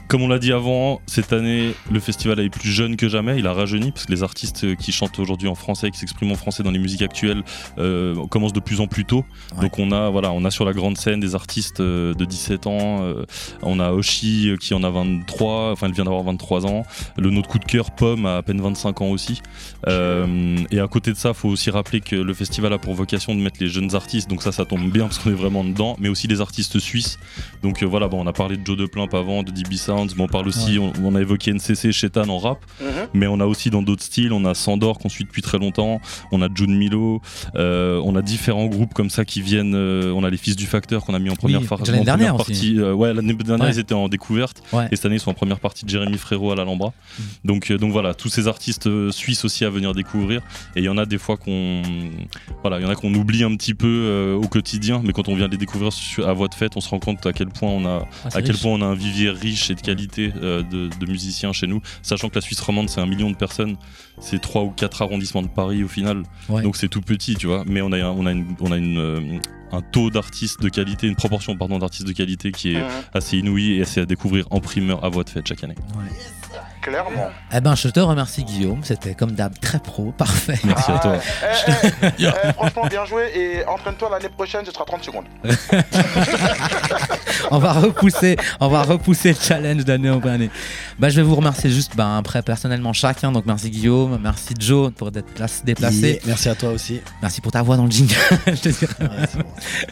Comme on l'a dit avant, cette année, le festival est plus jeune que jamais. Il a rajeuni parce que les artistes qui chantent aujourd'hui en français, qui s'expriment en français dans les musiques actuelles, euh, commencent de plus en plus tôt. Ouais. Donc on a, voilà, on a sur la grande scène des artistes euh, de 17 ans. euh, on a Oshi qui en a 23, enfin elle vient d'avoir 23 ans. Le notre coup de cœur, Pomme, a à peine 25 ans aussi. Et à côté de ça, faut aussi rappeler que le festival a pour vocation de mettre les jeunes artistes. Donc ça, ça tombe bien parce qu'on est vraiment dedans. Mais aussi les artistes suisses. Donc voilà, bon, on a parlé de Joe de Plimp avant, de DB Sounds, mais on parle aussi, on, on a évoqué NCC, Chetan en rap, Mhm. mais on a aussi dans d'autres styles, on a Sandor qu'on suit depuis très longtemps, on a June Milo, euh, on a différents groupes comme ça qui viennent, euh, on a les Fils du Facteur qu'on a mis en première, Oui, en dernière partie. euh, ouais, l'année dernière Ouais. ils étaient en découverte, Ouais. et cette année ils sont en première partie de Jérémy Frérot à l'Alhambra. Mm. Donc, euh, donc voilà, tous ces artistes euh, suisses aussi à venir découvrir, et il y en a des fois qu'on voilà, il y en a qu'on oublie un petit peu euh, au quotidien, mais quand on vient les découvrir sur- à voix de fête, on se rend compte à quel point on a, Ah, à quel riche. point on a un vivier riche et qualité euh, de, de musiciens chez nous, sachant que la Suisse romande c'est un million de personnes, c'est trois ou quatre arrondissements de Paris au final, Ouais. donc c'est tout petit, tu vois. Mais on a un- on a une, on a une euh, un taux d'artistes de qualité, une proportion pardon d'artistes de qualité qui est Mhm. assez inouïe et c'est à découvrir en primeur à voix de fête chaque année. Clairement. Eh ben, je te remercie, Guillaume. C'était comme d'hab très pro, parfait. Merci à toi. Eh, eh, eh, franchement, bien joué et entraîne-toi l'année prochaine, ce sera 30 secondes. *laughs* on va repousser, on va repousser le challenge d'année en année. Bah, je vais vous remercier juste, ben, après personnellement chacun. Donc, merci Guillaume, merci Joe pour d'être là- se déplacer. Yeah, merci à toi aussi. Merci pour ta voix dans le jingle. *laughs* je te dirais. *laughs*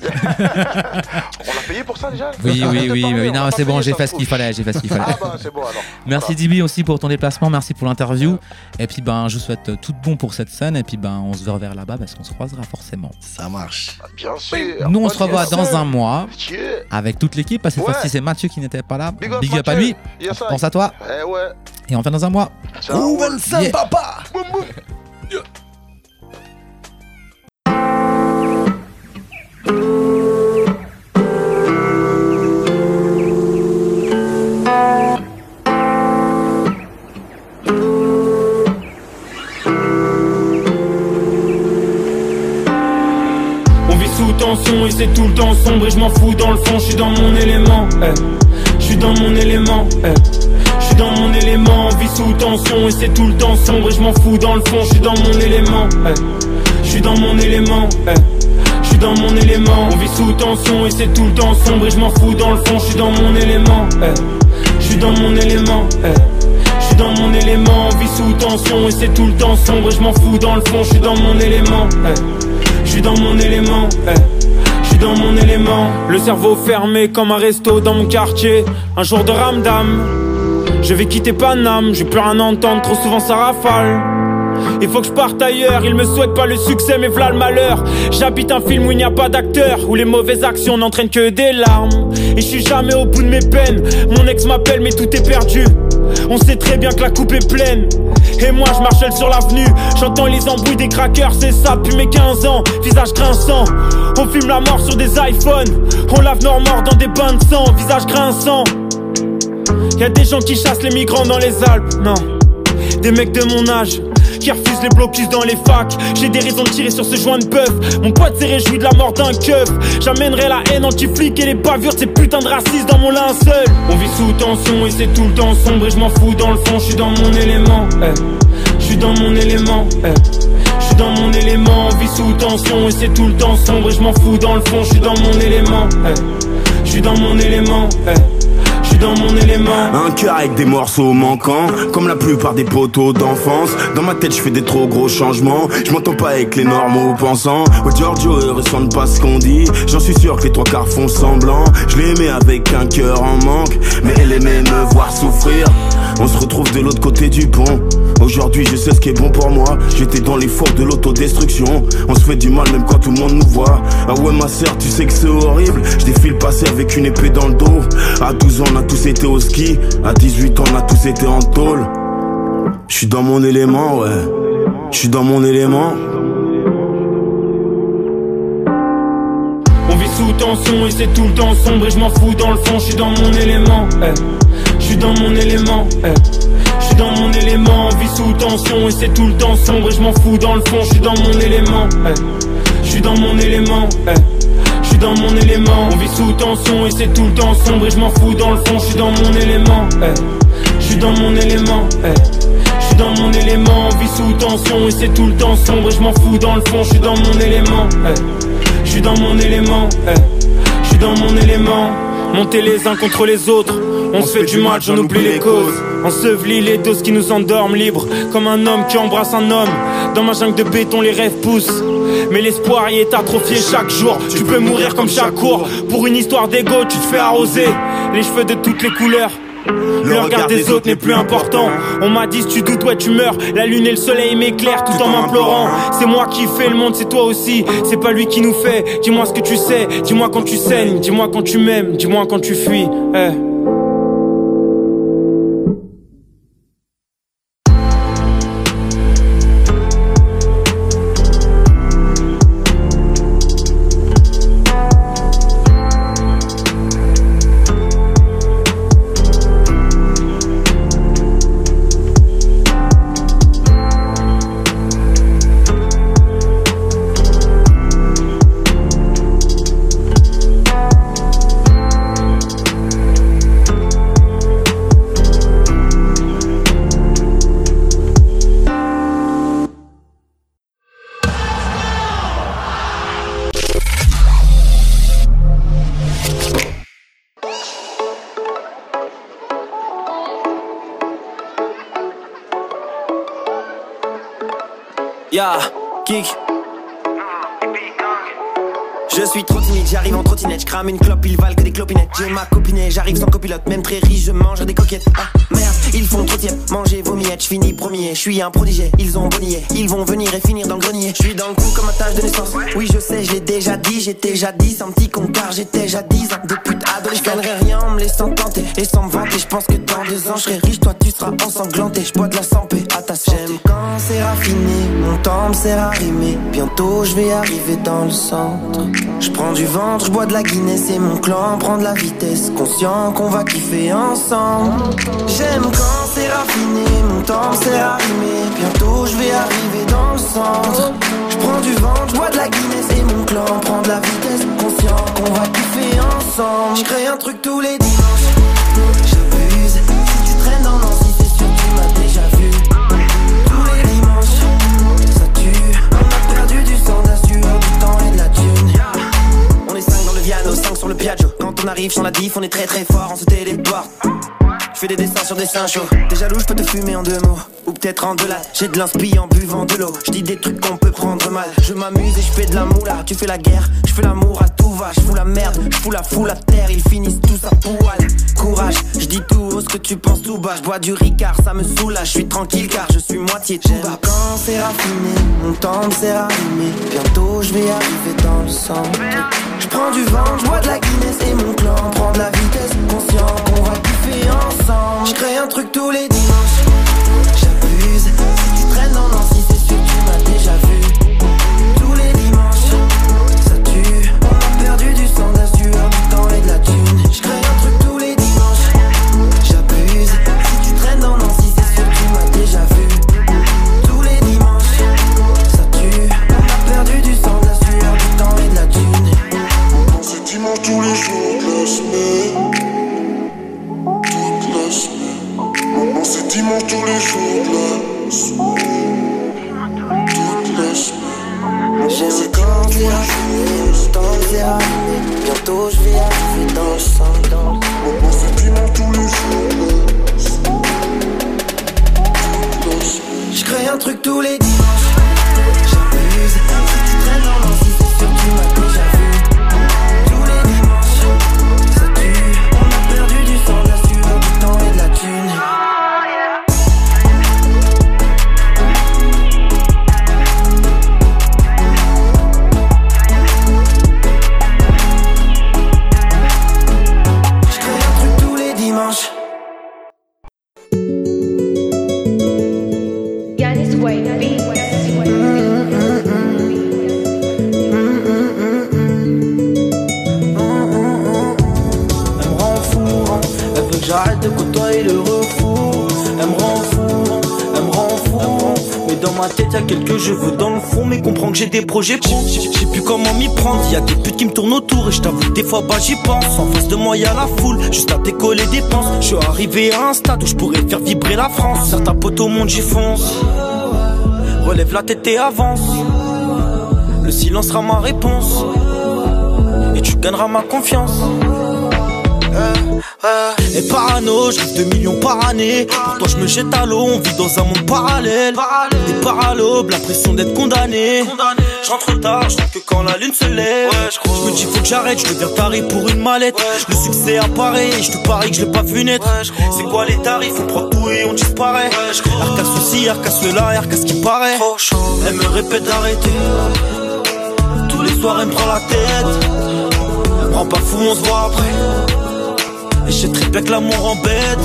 On l'a payé pour ça déjà? Oui, oui, *laughs* oui, Parler, Non, c'est bon, j'ai fait ce qu'il fallait, j'ai fait ce qu'il fallait. Ah bah c'est bon alors. Merci Dibi aussi pour ton déplacement, merci pour l'interview. Et puis ben je vous souhaite tout de bon pour cette scène et puis ben on se reverra là-bas parce qu'on se croisera forcément. Ça marche. Bien sûr. Nous on se Pas de revoit dans un mois avec toute l'équipe parce que cette Ouais. fois-ci c'est Mathieu qui n'était pas là. Big up, Big up à lui. Yes. Pense à toi Eh ouais. Et on revient dans un mois. Ciao. Yeah. papa Boum, boum. On vit sous tension et c'est tout le temps sombre et je m'en fous dans le fond, je suis dans mon élément. eh. Je suis dans mon élément. eh. Dans mon élément, vit sous tension et c'est tout le temps sombre et je m'en fous dans le fond, je suis dans mon élément. eh. Je suis dans mon élément. eh. Je suis dans mon élément, on vit sous tension et c'est tout le temps sombre et je m'en fous dans le fond, je suis dans mon élément. eh. Je suis dans mon élément. eh. Je suis dans mon élément, on sous tension et c'est tout le sombre et je m'en fous dans le fond, je suis dans mon élément. eh. Je suis dans mon élément, eh. dans mon élément. Le cerveau fermé comme un resto dans mon quartier. Un jour de ramdam, je vais quitter Paname. J'ai plus rien entendre, trop souvent ça rafale. Il faut que je parte ailleurs, il me souhaite pas le succès mais v'là le malheur. J'habite un film où il n'y a pas d'acteur Où les mauvaises actions n'entraînent que des larmes. Et je suis jamais au bout de mes peines. Mon ex m'appelle mais tout est perdu. On sait très bien que la coupe est pleine. Et moi je marche sur l'avenue. J'entends les embrouilles des crackers C'est ça depuis mes 15 ans. Visage grinçant. On filme la mort sur des iPhones. On lave nos morts dans des bains de sang. Visage grinçant Y'a des gens qui chassent les migrants dans les Alpes Non des mecs de mon âge qui refusent les blocus dans les facs. J'ai des raisons de tirer sur ce joint de bœuf. Mon pote s'est réjoui de la mort d'un keuf. J'amènerai la haine anti-flic et les bavures de ces putains de racistes dans mon linceul. On vit sous tension et c'est tout le temps sombre et je m'en fous dans le fond. Je suis dans mon élément. eh. Je suis dans mon élément. eh. Dans mon élément. On vit sous tension et c'est tout le temps sombre et je m'en fous dans le fond. Je suis dans mon élément. eh. Je suis dans mon élément. eh. Un cœur avec des morceaux manquants, comme la plupart des poteaux d'enfance. Dans ma tête, je fais des trop gros changements. Je m'entends pas avec les normaux pensants. Oh Giorgio, eux ressentent pas ce qu'on dit. J'en suis sûr que les trois quarts font semblant. Je l'ai aimé avec un cœur en manque, mais elle aimait me voir souffrir. On se retrouve de l'autre côté du pont. Aujourd'hui, je sais ce qui est bon pour moi. J'étais dans les fours de l'autodestruction. On se fait du mal même quand tout le monde nous voit. Ah ouais, ma sœur, tu sais que c'est horrible. Je défile passer avec une épée dans le dos. À 12 ans, on a tous été au ski. À 18 ans, on a tous été en tôle. Je suis dans mon élément, ouais. Je suis dans mon élément. On vit sous tension et c'est tout le temps sombre et je m'en fous dans le fond, je suis dans mon élément. eh. Suis dans mon élément. eh. Je suis dans mon élément, vit sous tension et c'est tout le temps sombre et je m'en fous dans le fond, je suis dans mon élément. eh. Je suis dans mon élément. eh. Je suis dans mon élément, on sous tension et c'est tout le temps sombre et je m'en fous dans le fond, je suis dans mon élément. eh. Je suis dans mon élément. eh. Je suis dans mon élément, on vit sous tension et c'est tout le temps sombre et je m'en fous dans le fond, je suis dans mon élément. eh. Je suis dans mon élément, eh. je suis dans mon élément. Monter les uns contre les autres, on, se fait du mal, j'en oublie les causes. Ensevelis les doses qui nous endorment libres, comme un homme qui embrasse un homme. Dans ma jungle de béton, les rêves poussent. Mais l'espoir y est atrophié chaque jour. Tu peux mourir comme chaque cours. Pour une histoire d'ego, tu te fais arroser. Les cheveux de toutes les couleurs. Le regard des autres n'est plus important. On m'a dit si tu doutes, ouais tu meurs. La lune et le soleil m'éclairent tout en m'implorant. C'est moi qui fais le monde, c'est toi aussi. C'est pas lui qui nous fait. Dis-moi ce que tu sais. Dis-moi quand tu saignes. Dis-moi quand tu m'aimes. Dis-moi quand tu fuis. Eh. J'arrive sans copilote, même très riche, je mange des coquettes. Ah ils font trop tiède, manger vos miettes, je finis premier, je suis un prodigé, ils ont bonnier, ils vont venir et finir dans le grenier. Je suis dans le coup comme ma tâche de naissance. Oui, je sais, je l'ai déjà dit, j'étais jadis un petit con car j'étais jadis un de pute adolescent. Je gagnerai rien en me laissant tenter et sans me vanter. Je pense que dans deux ans, je serai riche, toi tu seras ensanglanté. Je bois de la santé à ta santé. J'aime quand c'est raffiné, mon temps sert à rimer. Bientôt je vais arriver dans le centre. Je prends du ventre, je bois de la Guinness et mon clan prend de la vitesse. Conscient qu'on va kiffer ensemble. J'aime quand c'est raffiné, mon temps à rimer. Bientôt je vais arriver dans le centre. Je prends du ventre, je de la Guinness et mon clan prend de la vitesse. Conscient qu'on va kiffer ensemble. Je crée un truc tous les dimanches. J'abuse. Si tu traînes dans Nancy, c'est sûr tu m'as déjà vu. Tous les dimanches, ça tue. On a perdu du sang, de la sueur, du temps et de la thune. On est 5 dans le Viano, 5 sur le Piaggio. Quand on arrive sur la diff, on est très très fort, on se téléporte. Je fais des dessins sur des seins chauds. T'es jaloux, je peux te fumer en deux mots. Ou peut-être en deux là. J'ai de l'inspi en buvant de l'eau. Je dis des trucs qu'on peut prendre mal. Je m'amuse et je fais de la moula. Tu fais la guerre, je fais l'amour à tout va. Je fous la merde, je fous la foule à terre. Ils finissent tous à poil. Courage, je dis tout haut ce que tu penses tout bas. Je bois du ricard, ça me soulage. Je suis tranquille car je suis moitié tout bas. Quand c'est raffiné, mon temps à rimer. Bientôt je vais arriver dans le centre. Je prends du vent, je bois de la Guinness et mon clan prend de la vitesse. Conscient qu'on va kiffer ensemble. Je crée un truc tous les dimanches. Arrivé à un stade où je pourrais faire vibrer la France. Certains potes au monde j'y fonce. Relève la tête et avance. Le silence sera ma réponse. Et tu gagneras ma confiance. Et parano, je rêve de millions par année. Pour toi, je me jette à l'eau, on vit dans un monde parallèle. Des paralobes, la pression d'être condamné. Je rentre tard, je que quand la lune se lève. je me dis, faut que j'arrête, je deviens taré pour une mallette. Le succès apparaît, je te parie que je l'ai pas vu naître. C'est quoi les tarifs? On prend tout et on disparaît. Arca ceci, arca cela, arca ce qui paraît. Elle me répète d'arrêter. Tous les soirs, elle me prend la tête. Elle me rend pas fou, on se voit après. Et je sais très bien que l'amour embête.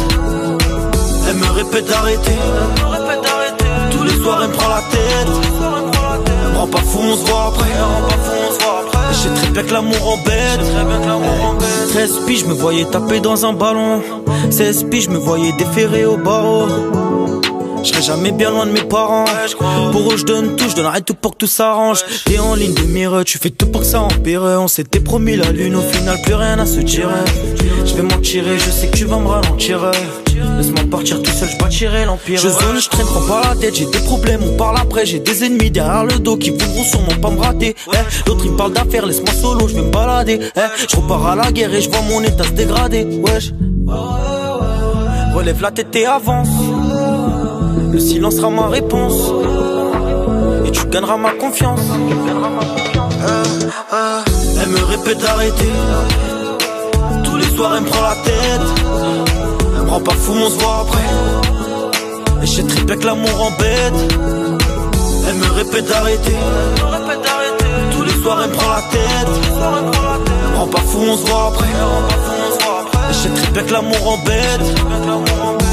Elle me répète d'arrêter. Tous les soirs, elle me prend la tête. Elle me rend pas fou, on se voit après. Sais très bien que l'amour embête. 13 piges, je me voyais taper dans un ballon. 16 piges, je me voyais déférer au barreau. Je serai jamais bien loin de mes parents. Pour eux, je donne tout, je donnerai tout pour que tout s'arrange. T'es en ligne de mire, tu fais tout pour que ça empire. On s'était promis la lune, au final, plus rien à se tirer. Je vais m'en tirer, je sais que tu vas me ralentir. Laisse-moi partir tout seul, je bâtirai l'empire. Je zone, je traîne, prends pas la tête, j'ai des problèmes, on parle après. J'ai des ennemis derrière le dos qui voudront sûrement pas me rater. Eh, L'autre il me parle d'affaires, laisse-moi solo, je vais me balader. Eh, je repars à la guerre et je vois mon état se dégrader. Wesh. Relève la tête et avance. Le silence sera ma réponse. Et tu gagneras ma confiance. Euh, euh, Elle me répète d'arrêter. Tous les soirs, elle me prend la tête. Elle me rend pas fou, on se voit après. Et très bien que l'amour embête. Elle me répète d'arrêter. Tous les soirs, elle me prend la tête. Elle me rend pas fou, on se voit après. Et très bien que l'amour embête.